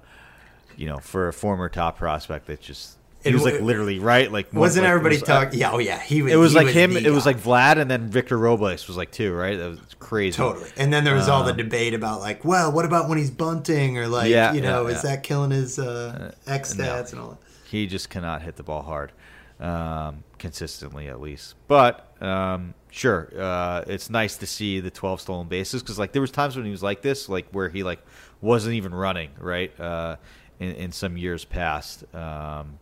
you know, for a former top prospect, it's just. He It was wa- like literally right, like Wasn't like, everybody was- uh, talking? Yeah, oh yeah, he was. It was like him. the It was like Vlad, and then Victor Robles was like two, right? That was crazy. Totally. And then there was all the Um, debate about like, well, what about when he's bunting or like, Yeah, you know, yeah, is yeah. that killing his uh, X no. stats and all that? He just cannot hit the ball hard, um, consistently at least. But um, sure, uh, it's nice to see the 12 stolen bases because like there was times when he was like this, like where he like wasn't even running, right? Uh, in, in some years past, um,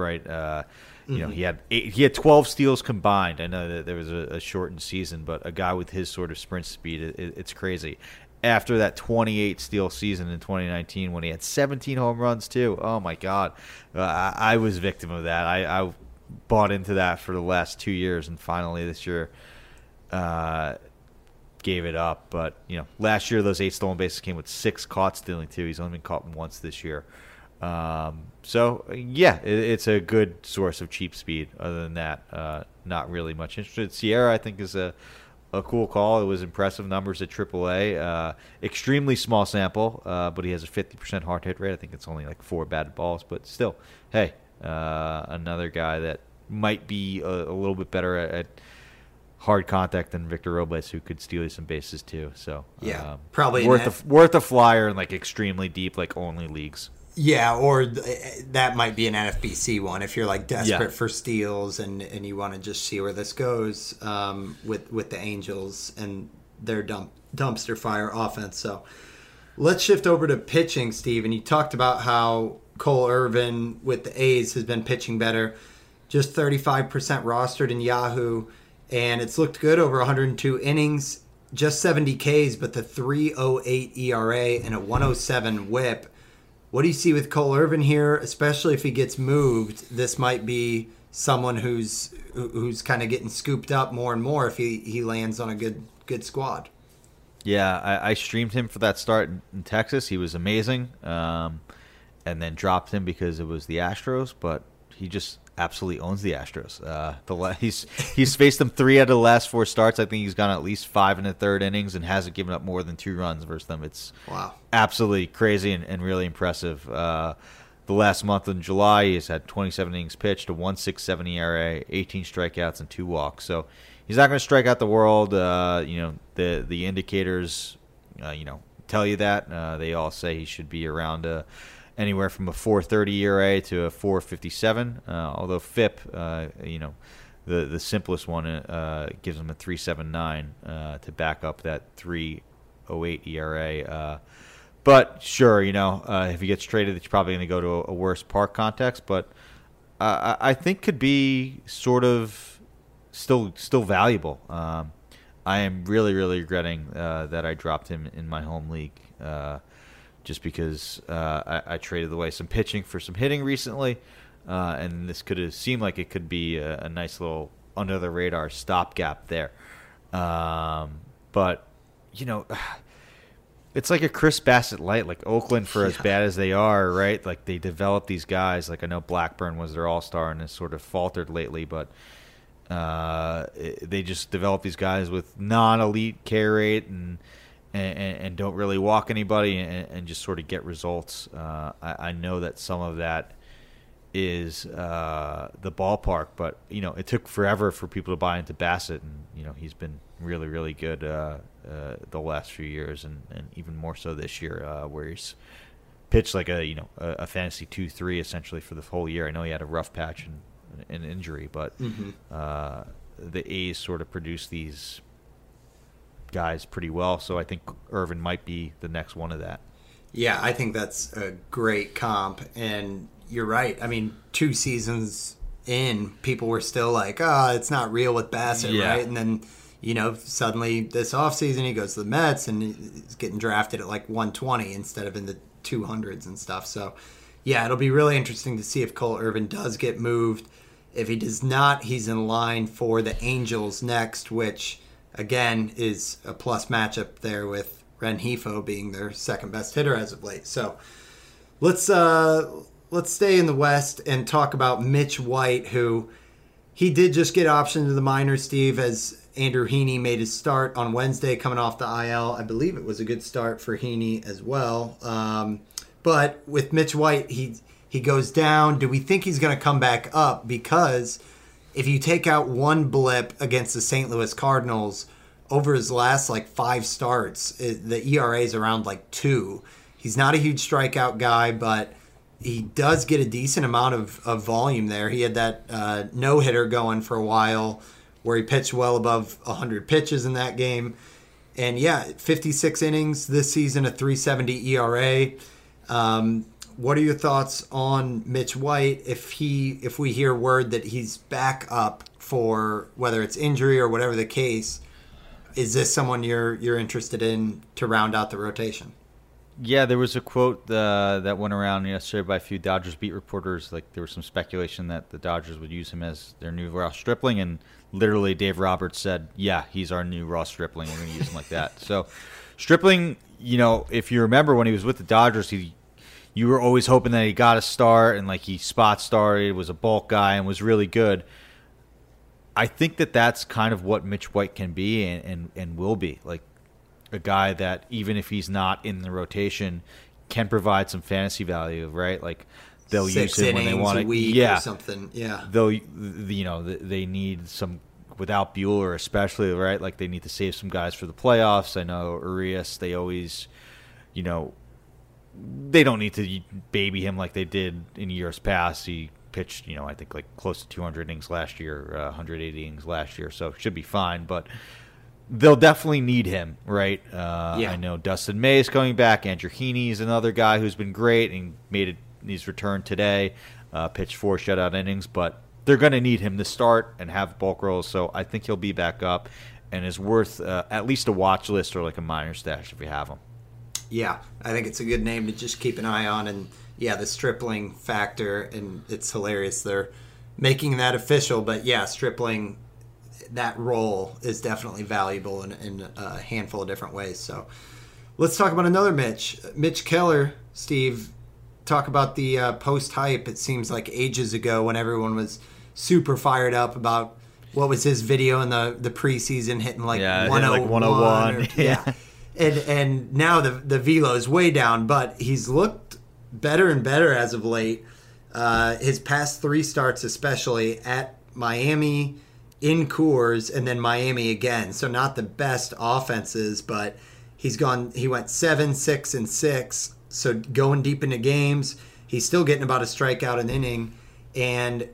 right? Uh, you know, he had eight, he had 12 steals combined. I know that there was a, a shortened season, but a guy with his sort of sprint speed, it, it, it's crazy. After that 28 steal season in 2019, when he had 17 home runs too, oh my God, uh, I, I was victim of that. I, I bought into that for the last two years, and finally this year, uh, gave it up. But you know, last year those eight stolen bases came with six caught stealing too. He's only been caught once this year. Um, so yeah, it, it's a good source of cheap speed. Other than that, uh, not really much interested. Sierra, I think, is a a cool call. It was impressive numbers at AAA. Uh, extremely small sample, uh, but he has a 50% hard hit rate. I think it's only like four batted balls, but still, hey, uh, another guy that might be a, a little bit better at, at hard contact than Victor Robles, who could steal you some bases too. So Yeah, um, probably worth a, worth a flyer in like extremely deep, like only leagues. Yeah, or th- that might be an NFBC one if you're like desperate Yeah. for steals and, and you want to just see where this goes um, with with the Angels and their dump dumpster fire offense. So let's shift over to pitching, Steve. And you talked about how Cole Irvin with the A's has been pitching better, just 35% rostered in Yahoo, and it's looked good over 102 innings, just 70 Ks, but the 308 ERA and a 107 whip. What do you see with Cole Irvin here, especially if he gets moved? This might be someone who's who's kind of getting scooped up more and more if he, he lands on a good good squad. Yeah, I, I streamed him for that start in, in Texas. He was amazing, um, and then dropped him because it was the Astros. But he just absolutely owns the Astros. Uh, the la- he's he's faced them three out of the last four starts. I think he's gone at least five in the third innings and hasn't given up more than two runs versus them. It's Wow. absolutely crazy and, and really impressive. Uh, the last month in July, he's had 27 innings pitched, a 1.67 ERA, 18 strikeouts, and two walks. So he's not going to strike out the world. Uh, you know the the indicators, uh, you know, tell you that. Uh, they all say he should be around a, anywhere from a 4.30 ERA to a 4.57. Uh, although FIP, uh, you know. The, the simplest one uh, gives him a 3.79 uh, to back up that 3.08 ERA. Uh, but sure, you know, if he gets traded, it's probably going to go to a, a worse park context. But I I think could be sort of still still valuable. Um, I am really really regretting uh, that I dropped him in my home league, uh, just because uh, I, I traded away some pitching for some hitting recently, uh, and this could have seemed like it could be a, a nice little under the radar stopgap there. Um, but you know. It's like a Chris Bassitt light, like Oakland for as bad as they are, right? Like they develop these guys. Like I know Blackburn was their all star and has sort of faltered lately, but uh, they just develop these guys with non elite K rate and, and and don't really walk anybody and, and just sort of get results. Uh, I, I know that some of that is uh, the ballpark, but you know it took forever for people to buy into Bassitt, and you know he's been really, really good uh, uh, the last few years, and, and even more so this year, uh, where he's pitched like a you know a, a fantasy two three essentially for the whole year. I know he had a rough patch and an injury, but uh, the A's sort of produced these guys pretty well, so I think Irvin might be the next one of that. Yeah, I think that's a great comp. And you're right. I mean, two seasons in, people were still like, oh, it's not real with Bassitt, Yeah. right? And then, you know, suddenly this offseason he goes to the Mets and he's getting drafted at like 120 instead of in the 200s and stuff. So, yeah, it'll be really interesting to see if Cole Irvin does get moved. If he does not, he's in line for the Angels next, which again is a plus matchup there with Rengifo being their second best hitter as of late. So let's uh let's stay in the West and talk about Mitch White, who he did just get optioned to the minors, Steve, as Andrew Heaney made his start on Wednesday coming off the IL. I believe it was a good start for Heaney as well. Um, but with Mitch White, he he goes down. Do we think he's going to come back up? Because if you take out one blip against the St. Louis Cardinals over his last like five starts, it, the ERA is around like two. He's not a huge strikeout guy, but he does get a decent amount of, of volume there. He had that uh, no hitter going for a while where he pitched well above 100 pitches in that game. And yeah, 56 innings this season, a 370 ERA. Um, what are your thoughts on Mitch White if he if we hear word that he's back up for whether it's injury or whatever the case? Is this someone you're you're interested in to round out the rotation? Yeah, there was a quote uh, that went around yesterday by a few Dodgers beat reporters. Like there was some speculation that the Dodgers would use him as their new Ross Stripling, and literally Dave Roberts said, "Yeah, he's our new Ross Stripling. We're going to use him like that." So, Stripling, you know, if you remember when he was with the Dodgers, he you were always hoping that he got a start and like he spot started, was a bulk guy, and was really good. I think that that's kind of what Mitch White can be and, and, and will be. Like a guy that even if he's not in the rotation can provide some fantasy value, right? Like they'll Six use him when they want week yeah, something. Yeah. they'll you know they need some without Buehler, especially right. Like they need to save some guys for the playoffs. I know Urias. They always, you know, they don't need to baby him like they did in years past. He pitched, you know, I think like close to 200 innings last year, uh, 180 innings last year, so should be fine. But they'll definitely need him, right? Uh, Yeah. I know Dustin May is coming back. Andrew Heaney is another guy who's been great and made it. He's returned today, uh, pitched four shutout innings, but they're going to need him to start and have bulk roles. So I think he'll be back up and is worth uh, at least a watch list or like a minor stash if you have him. Yeah, I think it's a good name to just keep an eye on. And yeah, the Stripling factor, and it's hilarious they're making that official. But yeah, Stripling, that role is definitely valuable in, in a handful of different ways. So let's talk about another Mitch. Mitch Keller, Steve, talk about the uh, post hype. It seems like ages ago when everyone was super fired up about what was his video in the the preseason hitting like Yeah, it hit 101, like 101, or- yeah. And and now the the velo is way down, but he's looked better and better as of late. Uh, his past three starts, especially at Miami, in Coors, and then Miami again. So not the best offenses, but he's gone. He went seven, six, and six. So going deep into games, he's still getting about a strikeout an inning. And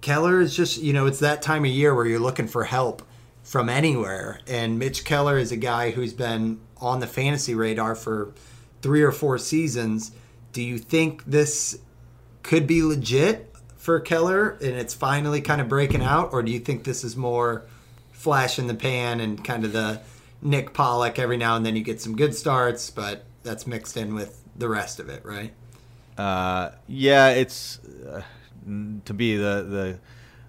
Keller is just, you know, it's that time of year where you're looking for help from anywhere. And Mitch Keller is a guy who's been on the fantasy radar for three or four seasons. Do you think this could be legit for Keller and it's finally kind of breaking out? Or do you think this is more flash in the pan and kind of the Nick Pollock every now and then you get some good starts, but that's mixed in with the rest of it, right? Uh, yeah, it's uh, to be the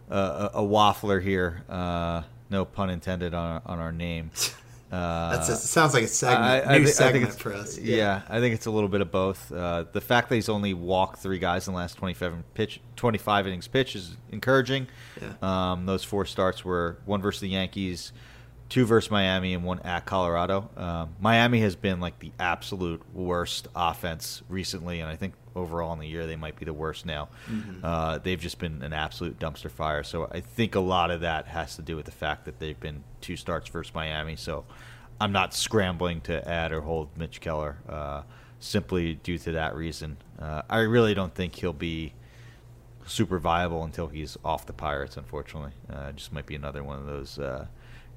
the uh, a a waffler here. Uh, no pun intended on on our name. Uh, That's sounds like a segment, I- I new segment it's- for us. Yeah. I think it's a little bit of both. Uh, the fact that he's only walked three guys in the last 25 pitch, 25 innings pitch is encouraging. Yeah. Um, those four starts were one versus the Yankees, two versus Miami, and one at Colorado. Um, Miami has been like the absolute worst offense recently, and I think overall in the year they might be the worst now. Uh, they've just been an absolute dumpster fire. So I think a lot of that has to do with the fact that they've been two starts versus Miami. So I'm not scrambling to add or hold Mitch Keller uh, simply due to that reason. Uh, I really don't think he'll be super viable until he's off the Pirates. Unfortunately, uh, just might be another one of those uh,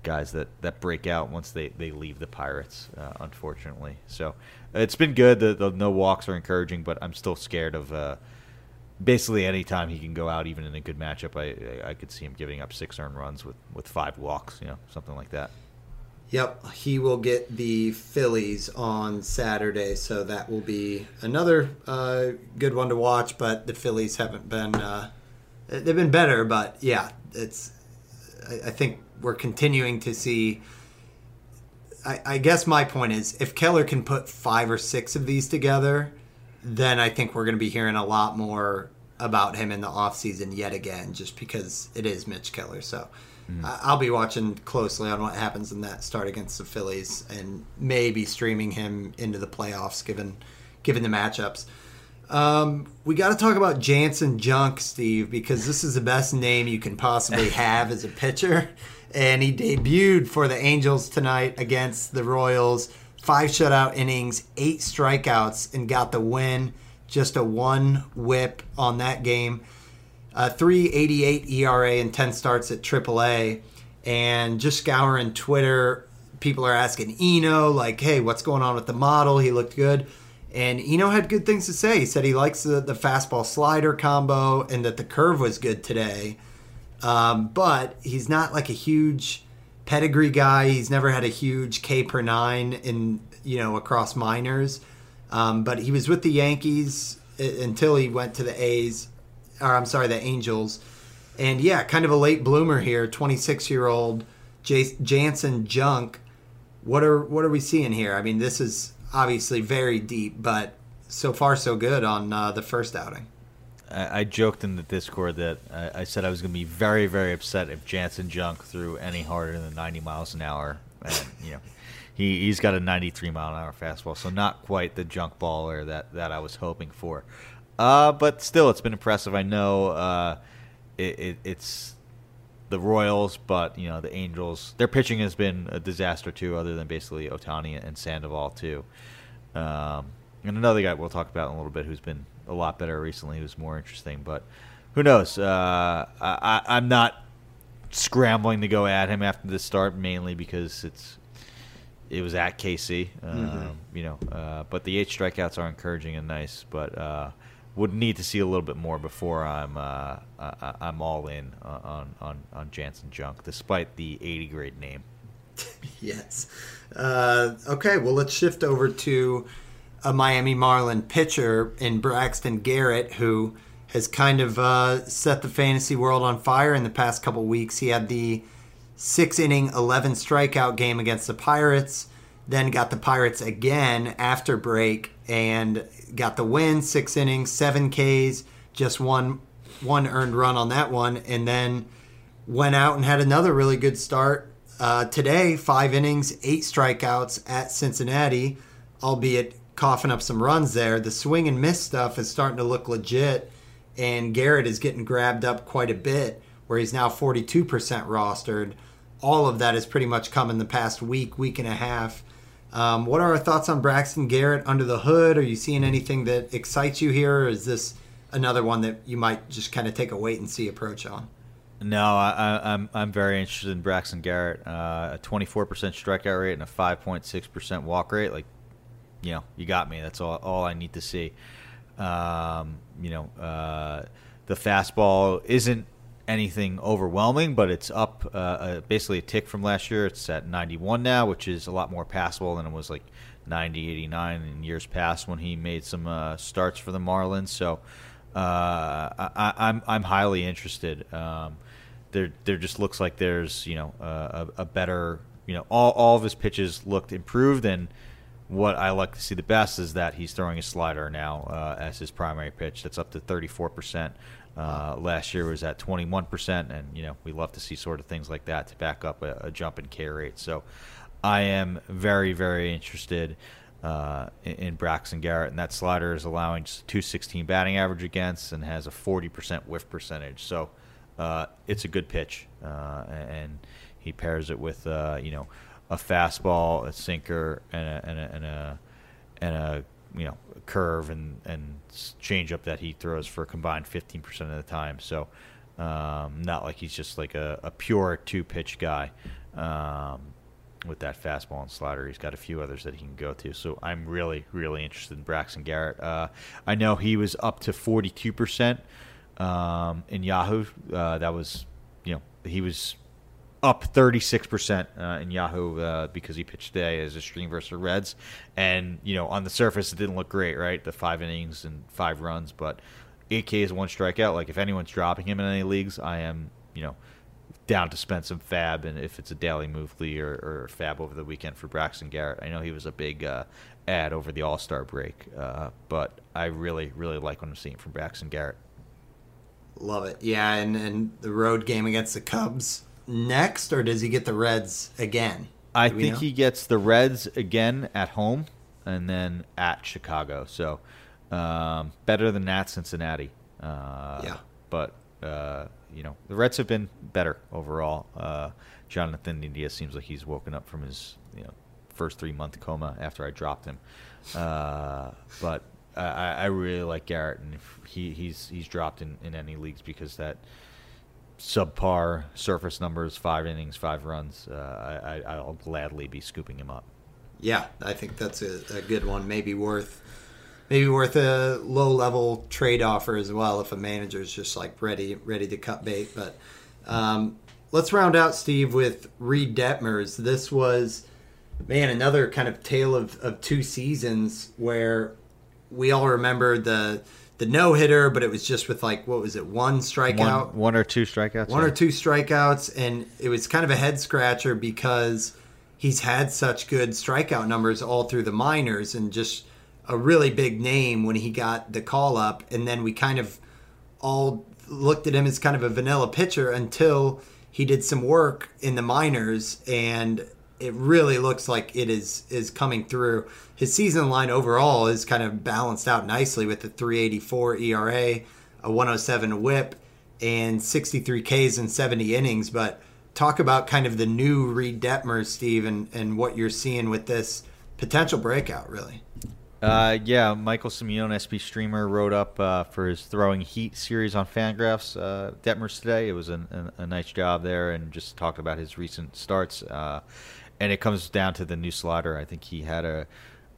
guys that, that break out once they, they leave the Pirates. Uh, unfortunately, so it's been good. The, the no walks are encouraging, but I'm still scared of. Uh, Basically, any time he can go out, even in a good matchup, I I could see him giving up six earned runs with, with five walks, you know, something like that. Yep, he will get the Phillies on Saturday, so that will be another uh, good one to watch. But the Phillies haven't been uh, they've been better, but yeah, it's I, I think we're continuing to see. I, I guess my point is, if Keller can put five or six of these together, then I think we're going to be hearing a lot more about him in the offseason yet again, just because it is Mitch Keller. So I- I'll be watching closely on what happens in that start against the Phillies and maybe streaming him into the playoffs given given the matchups. Um, we got to talk about Janson Junk, Steve, because this is the best name you can possibly have as a pitcher. And he debuted for the Angels tonight against the Royals. Five shutout innings, eight strikeouts, and got the win. Just a one whip on that game. Uh, 388 ERA and 10 starts at AAA. And just scouring Twitter, people are asking Eno, like, hey, what's going on with the model? He looked good. And Eno had good things to say. He said he likes the, the fastball slider combo and that the curve was good today. Um, but he's not like a huge pedigree guy. He's never had a huge K per nine in you know across minors. Um, but he was with the Yankees until he went to the A's, or I'm sorry, the Angels. And yeah, kind of a late bloomer here. 26 year old Janson Junk. What are what are we seeing here? I mean, this is obviously very deep, but so far so good on uh, the first outing. I, I joked in the Discord that I, I said I was going to be very, very upset if Janson Junk threw any harder than 90 miles an hour. And, you know, he, he's got a 93 mile an hour fastball, so not quite the junk baller that, that I was hoping for. Uh, but still, it's been impressive. I know uh, it, it, it's the Royals, but you know the Angels. Their pitching has been a disaster too, other than basically Ohtani and Sandoval too. Um, and another guy we'll talk about in a little bit who's been a lot better recently, who's more interesting. But who knows? Uh, I, I'm not scrambling to go at him after this start, mainly because it's it was at KC. Um, You know, uh, but the eight strikeouts are encouraging and nice, but. Uh, would need to see a little bit more before I'm uh, I, I'm all in on on on Janson Junk, despite the 80 grade name. yes. Uh, okay, well, let's shift over to a Miami Marlin pitcher in Braxton Garrett, who has kind of uh, set the fantasy world on fire in the past couple weeks. He had the six inning, 11 strikeout game against the Pirates. then got the Pirates again after break and got the win, six innings, seven Ks, just one one earned run on that one, and then went out and had another really good start. Uh, today, five innings, eight strikeouts at Cincinnati, albeit coughing up some runs there. The swing and miss stuff is starting to look legit, and Garrett is getting grabbed up quite a bit, where he's now 42% rostered. All of that has pretty much come in the past week, week and a half. Um, what are our thoughts on Braxton Garrett under the hood? Are you seeing anything that excites you here, or is this another one that you might just kind of take a wait and see approach on? No, I, am I'm, I'm very interested in Braxton Garrett. Uh, a 24% strikeout rate and a 5.6% walk rate. Like, you know, you got me. That's all all I need to see. Um, you know, uh, the fastball isn't anything overwhelming, but it's up uh, uh, basically a tick from last year. It's at 91 now, which is a lot more passable than it was like 90, 89 in years past when he made some uh, starts for the Marlins. So uh, I, am I'm, I'm highly interested. Um, there there just looks like there's you know a, a, better you know all all of his pitches looked improved and. What I like to see the best is that he's throwing a slider now uh, as his primary pitch. That's up to 34 percent uh, last year was at 21%, and you know we love to see sort of things like that to back up a, a jump in K rate. So I am very, very interested uh, in, in, Braxton Garrett, and that slider is allowing just 216 batting average against and has a 40% whiff percentage. So uh, it's a good pitch, uh, and he pairs it with uh, you know a fastball, a sinker, and a, and a, and a, and a you know curve and and change up that he throws for a combined 15% of the time. So um, not like he's just like a, a pure two pitch guy um, with that fastball and slider. He's got a few others that he can go to. So I'm really really interested in Braxton Garrett. Uh, I know he was up to 42% um, in Yahoo. Uh, that was you know he was up 36% uh, in Yahoo uh, because he pitched today as a stream versus the Reds. And, you know, on the surface, it didn't look great, right? The five innings and five runs, but 8K is one strikeout. Like, if anyone's dropping him in any leagues, I am, you know, down to spend some fab. And if it's a daily move league or, or fab over the weekend for Braxton Garrett, I know he was a big uh, ad over the All Star break, uh, but I really, really like what I'm seeing from Braxton Garrett. Love it. Yeah, and, and the road game against the Cubs next, or does he get the Reds again? I think know? he gets the Reds again at home and then at Chicago. So um, better than that Cincinnati. Uh, yeah. But, uh, you know, the Reds have been better overall. Uh, Jonathan India seems like he's woken up from his, you know, first three month coma after I dropped him. Uh, but I, I, really like Garrett, and he, he's he's dropped in, in any leagues because that – subpar surface numbers, five innings, five runs, uh, I, will gladly be scooping him up. Yeah, I think that's a, a, good one. Maybe worth maybe worth a low level trade offer as well if a manager is just like ready ready to cut bait. But um, let's round out Steve with Reid Detmers. This was man another kind of tale of, of two seasons where we all remember the the no hitter, but it was just with like what was it, one strikeout, one, one or two strikeouts, one or two strikeouts, and it was kind of a head scratcher because he's had such good strikeout numbers all through the minors and just a really big name when he got the call up, and then we kind of all looked at him as kind of a vanilla pitcher until he did some work in the minors and it really looks like it is is coming through. His season line overall is kind of balanced out nicely with the 384 ERA, a 107 WHIP, and 63 Ks in 70 innings. But talk about kind of the new Reid Detmers, Steve, and, and what you're seeing with this potential breakout, really. Uh, yeah, Michael Simeone, SP Streamer, wrote up uh, for his Throwing Heat series on Fangraphs uh, Detmers today. It was an, a, a, nice job there and just talked about his recent starts. Uh, and it comes down to the new slider. I think he had a,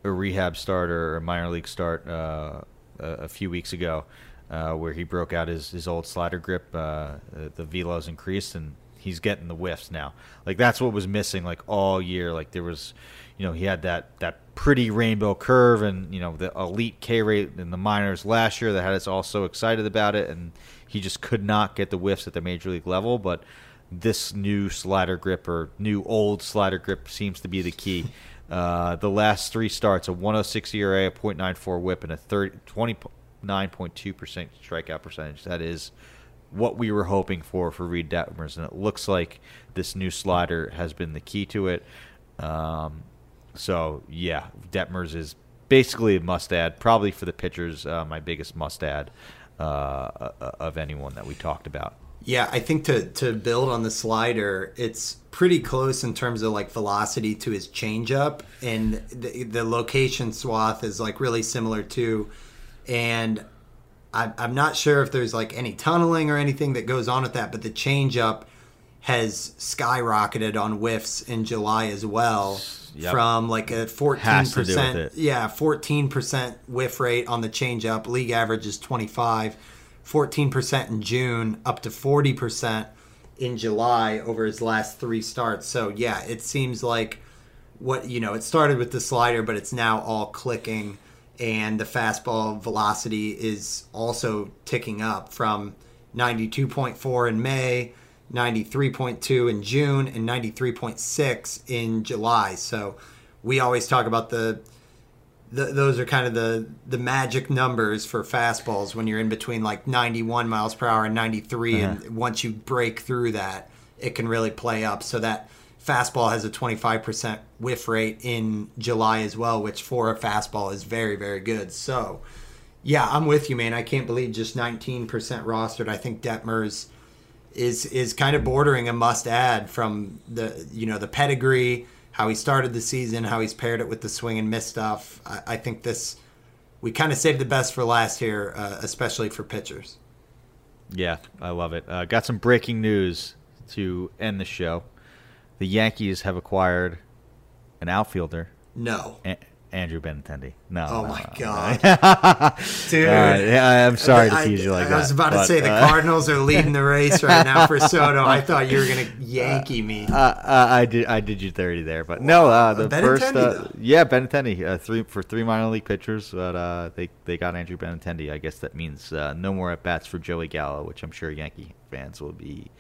a rehab start or a minor league start uh, a, a, few weeks ago, uh, where he broke out his, his old slider grip. Uh, the velo's increased, and he's getting the whiffs now. Like that's what was missing like all year. Like there was, you know, he had that that pretty rainbow curve and you know the elite K rate in the minors last year that had us all so excited about it, and he just could not get the whiffs at the major league level, but this new slider grip or new old slider grip seems to be the key. Uh, the last three starts, a 106 ERA, a .94 WHIP, and a 30, 29.2 percent strikeout percentage. That is what we were hoping for for Reid Detmers, and it looks like this new slider has been the key to it. Um, so yeah, Detmers is basically a must add, probably for the pitchers, uh, my biggest must add uh, of anyone that we talked about. Yeah, I think to to build on the slider, it's pretty close in terms of like velocity to his changeup, and the, the location swath is like really similar too. And I, I'm not sure if there's like any tunneling or anything that goes on with that, but the changeup has skyrocketed on whiffs in July as well. Yep. From like a fourteen percent, yeah, fourteen percent whiff rate on the changeup. League average is twenty five. 14% in June, up to 40% in July over his last three starts. So, yeah, it seems like what, you know, it started with the slider, but it's now all clicking. And the fastball velocity is also ticking up from 92.4 in May, 93.2 in June, and 93.6 in July. So, we always talk about the the, those are kind of the the magic numbers for fastballs when you're in between like 91 miles per hour and 93 uh-huh. and once you break through that it can really play up. So that fastball has a 25% whiff rate in July as well which for a fastball is very very good. So yeah I'm with you man. I can't believe just 19% rostered. I think Detmers is is kind of bordering a must add from the you know the pedigree how he started the season, how he's paired it with the swing and miss stuff. I, I think this we kind of saved the best for last here, uh, especially for pitchers. Yeah, I love it. Uh, got some breaking news to end the show. The Yankees have acquired an outfielder. No. A- Andrew Benintendi. No. Oh no, my god, dude! Uh, yeah, I'm sorry to tease you like I, that. I was about but, to say the uh, Cardinals are leading the race right now for Soto. I thought you were gonna Yankee me. Uh, uh, I did. I did you thirty there, but no. Uh, the Benintendi, first, uh, yeah, Benintendi, uh, three for three minor league pitchers, but uh, they they got Andrew Benintendi. I guess that means uh, no more at bats for Joey Gallo, which I'm sure Yankee fans will be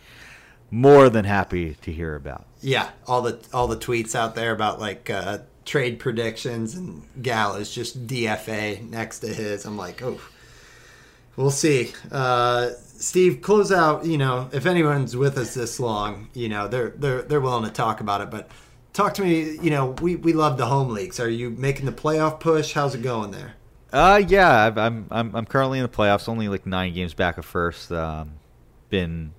more than happy to hear about. Yeah, all the all the tweets out there about like uh, trade predictions and Gal is just DFA next to his. I'm like, oh, we'll see. Uh, Steve, close out. You know, if anyone's with us this long, you know, they're they're they're willing to talk about it. But talk to me. You know, we we love the home leagues. Are you making the playoff push? How's it going there? Uh, yeah, I'm I'm I'm currently in the playoffs. Only like nine games back of first. Um, been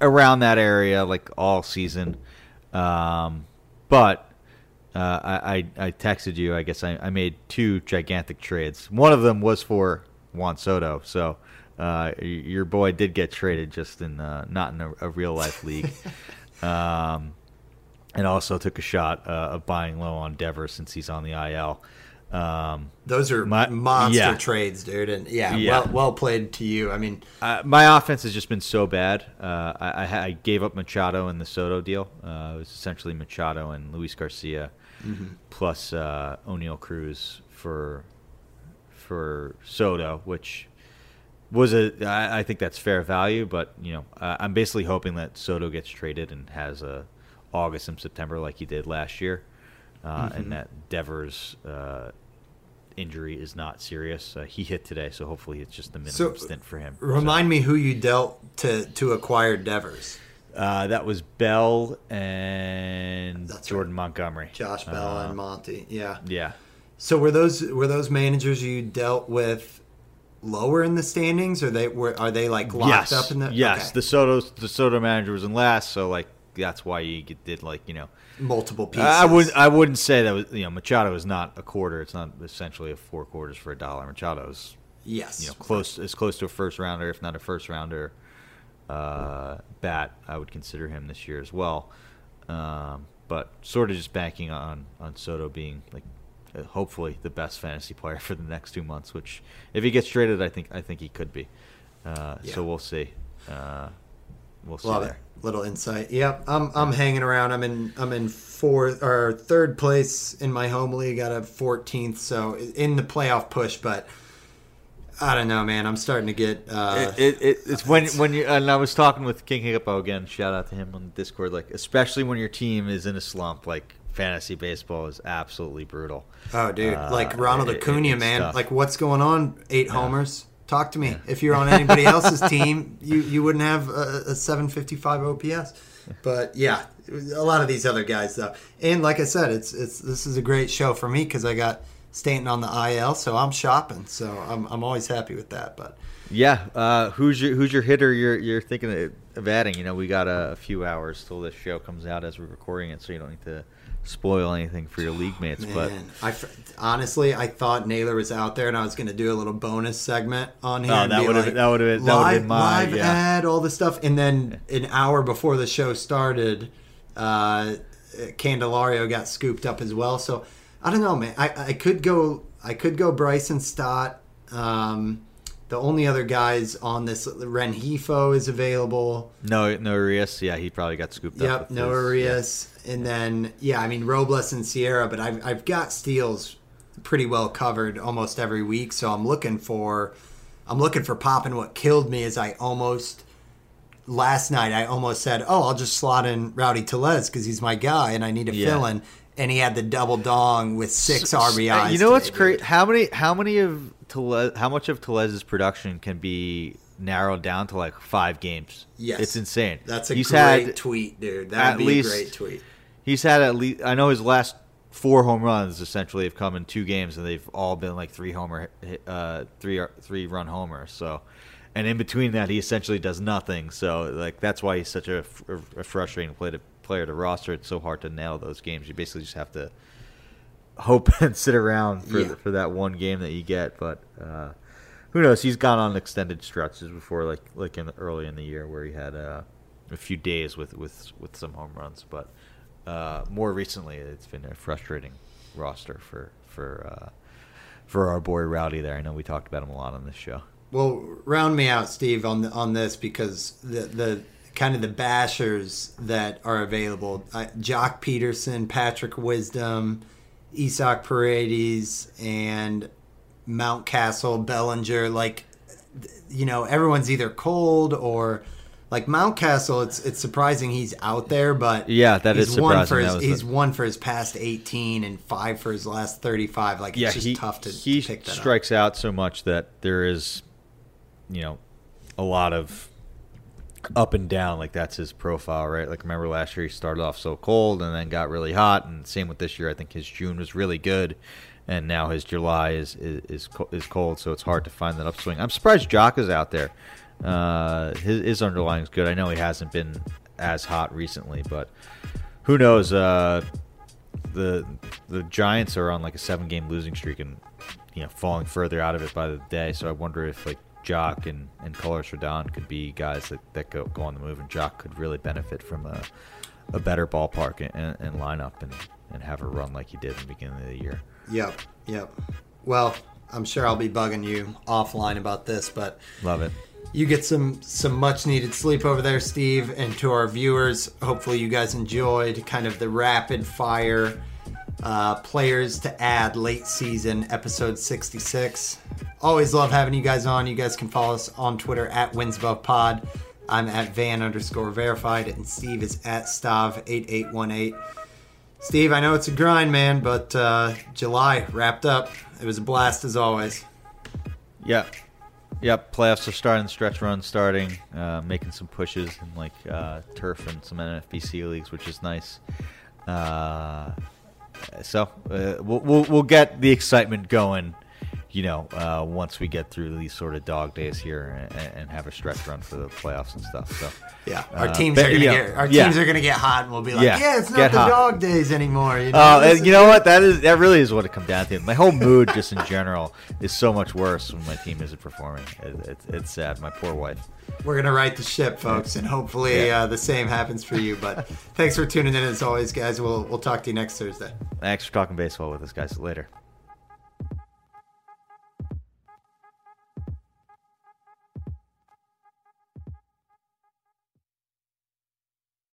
around that area like all season. Um, but uh, I, I I texted you. I guess I, I made two gigantic trades. One of them was for Juan Soto. So uh, your boy did get traded, just in uh, not in a, a real life league. um, and also took a shot uh, of buying low on Devers since he's on the IL. Um, Those are My- monster yeah. trades, dude. And yeah, Yeah. well well played to you. I mean, Uh, my offense has just been so bad. Uh, I, I, I gave up Machado in the Soto deal. Uh, it was essentially Machado and Luis Garcia plus uh, Oneil Cruz for for Soto, which was a I, I think that's fair value. But you know, uh, I'm basically hoping that Soto gets traded and has a August and September like he did last year, uh, and that Devers. Uh, Injury is not serious. Uh, he hit today, so hopefully it's just a minimum So, stint for him. remind me who you dealt to to acquire Devers. Uh, that was Bell and That's Jordan Montgomery. Josh Bell Uh, and Monty. Yeah. Yeah. So were those were those managers you dealt with lower in the standings, or they were are they like locked yes. up in the yes. okay. The Soto the Soto manager was in last, so like that's why you did like you know. multiple pieces? I would I wouldn't say that was you know Machado is not a quarter. It's not essentially a four quarters for a dollar. Machado's yes. you know close as close to a first rounder, if not a first rounder. Uh, bat I would consider him this year as well. Um, but sort of just banking on on Soto being like uh, hopefully the best fantasy player for the next two months. Which if he gets traded, I think I think he could be. Uh, Yeah. So we'll see. Uh, we'll see Love there. it. Little insight. Yep. I'm I'm hanging around. I'm in I'm in fourth or third place in my home league out of 14th, so in the playoff push. But I don't know, man. I'm starting to get. Uh, it, it, it, it's when when you and I was talking with King Hippo again. Shout out to him on Discord. Like especially when your team is in a slump, like fantasy baseball is absolutely brutal. Oh, dude, Uh, like Ronald it- Acuna, it's man. tough. Like, what's going on? Eight homers. Talk to me. If you're on anybody else's team, you you wouldn't have a, a 755 OPS. But yeah, a lot of these other guys though. And like I said, it's it's this is a great show for me because I got Stanton on the IL, so I'm shopping. So I'm I'm always happy with that. But Yeah, uh, who's your who's your hitter? You're you're thinking of- adding. You know, we got a, a few hours till this show comes out as we're recording it, so you don't need to spoil anything for your league mates. But I honestly I thought Naylor was out there, and I was going to do a little bonus segment on. Oh, and that would've- like, that that would've live, been mine, live yeah. ad, all the stuff, and then an hour before the show started, uh, Candelario got scooped up as well. So I don't know, man. I, I could go. I could go Bryson Stott. Um, the only other guys on this Rengifo is available. no, no Arias. Yeah, he probably got scooped up. Yep, no Arias, and then yeah, I mean Robles and Sierra, but I've I've got steals pretty well covered almost every week, so I'm looking for I'm looking for popping. What killed me is I almost last night I almost said, oh, I'll just slot in Rowdy Tellez because he's my guy and I need a Yeah. fill in, and he had the double dong with six Uh, RBIs. You know what's great? How many how many of Tellez, how much of Tellez's production can be narrowed down to like five games? Yes, it's insane. That's a he's great had tweet, dude. at That'd be least- a great tweet. he's had at least I know his last four home runs essentially have come in two games and they've all been like three homer uh three three run homers so and in between that he essentially does nothing so like that's why he's such a, a frustrating play to, player to roster it's so hard to nail those games you basically just have to hope and sit around for Yeah. for that one game that you get but uh who knows he's gone on extended stretches before like like in the, early in the year where he had uh, a few days with with with some home runs but uh, more recently, it's been a frustrating roster for for uh, for our boy Rowdy. There, I know we talked about him a lot on this show. Well, round me out, Steve, on the, on this because the the kind of the bashers that are available: uh, Joc Pederson, Patrick Wisdom, Isaac Paredes, and Mountcastle, Bellinger. Like, you know, everyone's either cold or. Like Mountcastle, it's it's surprising he's out there, but Yeah, that he's is one for his he's the- one for his past eighteen and five for his last thirty five. Like yeah, it's just he tough to, he to pick that up. strikes out so much that there is, you know, a lot of up and down. Like that's his profile, right? Like remember last year he started off so cold and then got really hot, and same with this year. I think his June was really good, and now his July is is is, is cold, so it's hard to find that upswing. I'm surprised Joc is out there. Uh, his his underlying is good. I know he hasn't been as hot recently, but who knows? Uh, the the Giants are on like a seven game losing streak and you know falling further out of it by the day. So I wonder if like Joc and and Carlos Rodon could be guys that, that go go on the move, and Joc could really benefit from a a better ballpark and, and lineup and and have a run like he did in the beginning of the year. Yep, yep. Well, I'm sure I'll be bugging you offline about this, but Love it. you get some some much needed sleep over there, Steve, and to our viewers, hopefully you guys enjoyed kind of the rapid fire uh, players to add late season episode 66. Always love having you guys on. You guys can follow us on Twitter at WinsAbovePod. I'm at Van underscore verified, and Steve is at Stav8818. Steve, I know it's a grind, man, but uh, July wrapped up. It was a blast as always. Yep. Yep. Playoffs are starting, stretch run starting, uh, making some pushes in like uh, turf and some NFBC leagues, which is nice. Uh, so uh, we'll, we'll we'll get the excitement going, you know, uh, once we get through these sort of dog days here and, and have a stretch run for the playoffs and stuff. So Yeah, our uh, teams but, are gonna get our yeah. teams are gonna get hot, and we'll be like, Yeah, yeah, it's not get the hot. dog days anymore. You know, Oh, and you know what? That is that really is what it comes down to. My whole mood, just in general, is so much worse when my team isn't performing. It, it's it's sad. My poor wife. we're gonna right the ship, folks, and hopefully Yeah. uh, the same happens for you. But thanks for tuning in as always, guys. We'll we'll talk to you next Thursday. Thanks for talking baseball with us, guys. Later.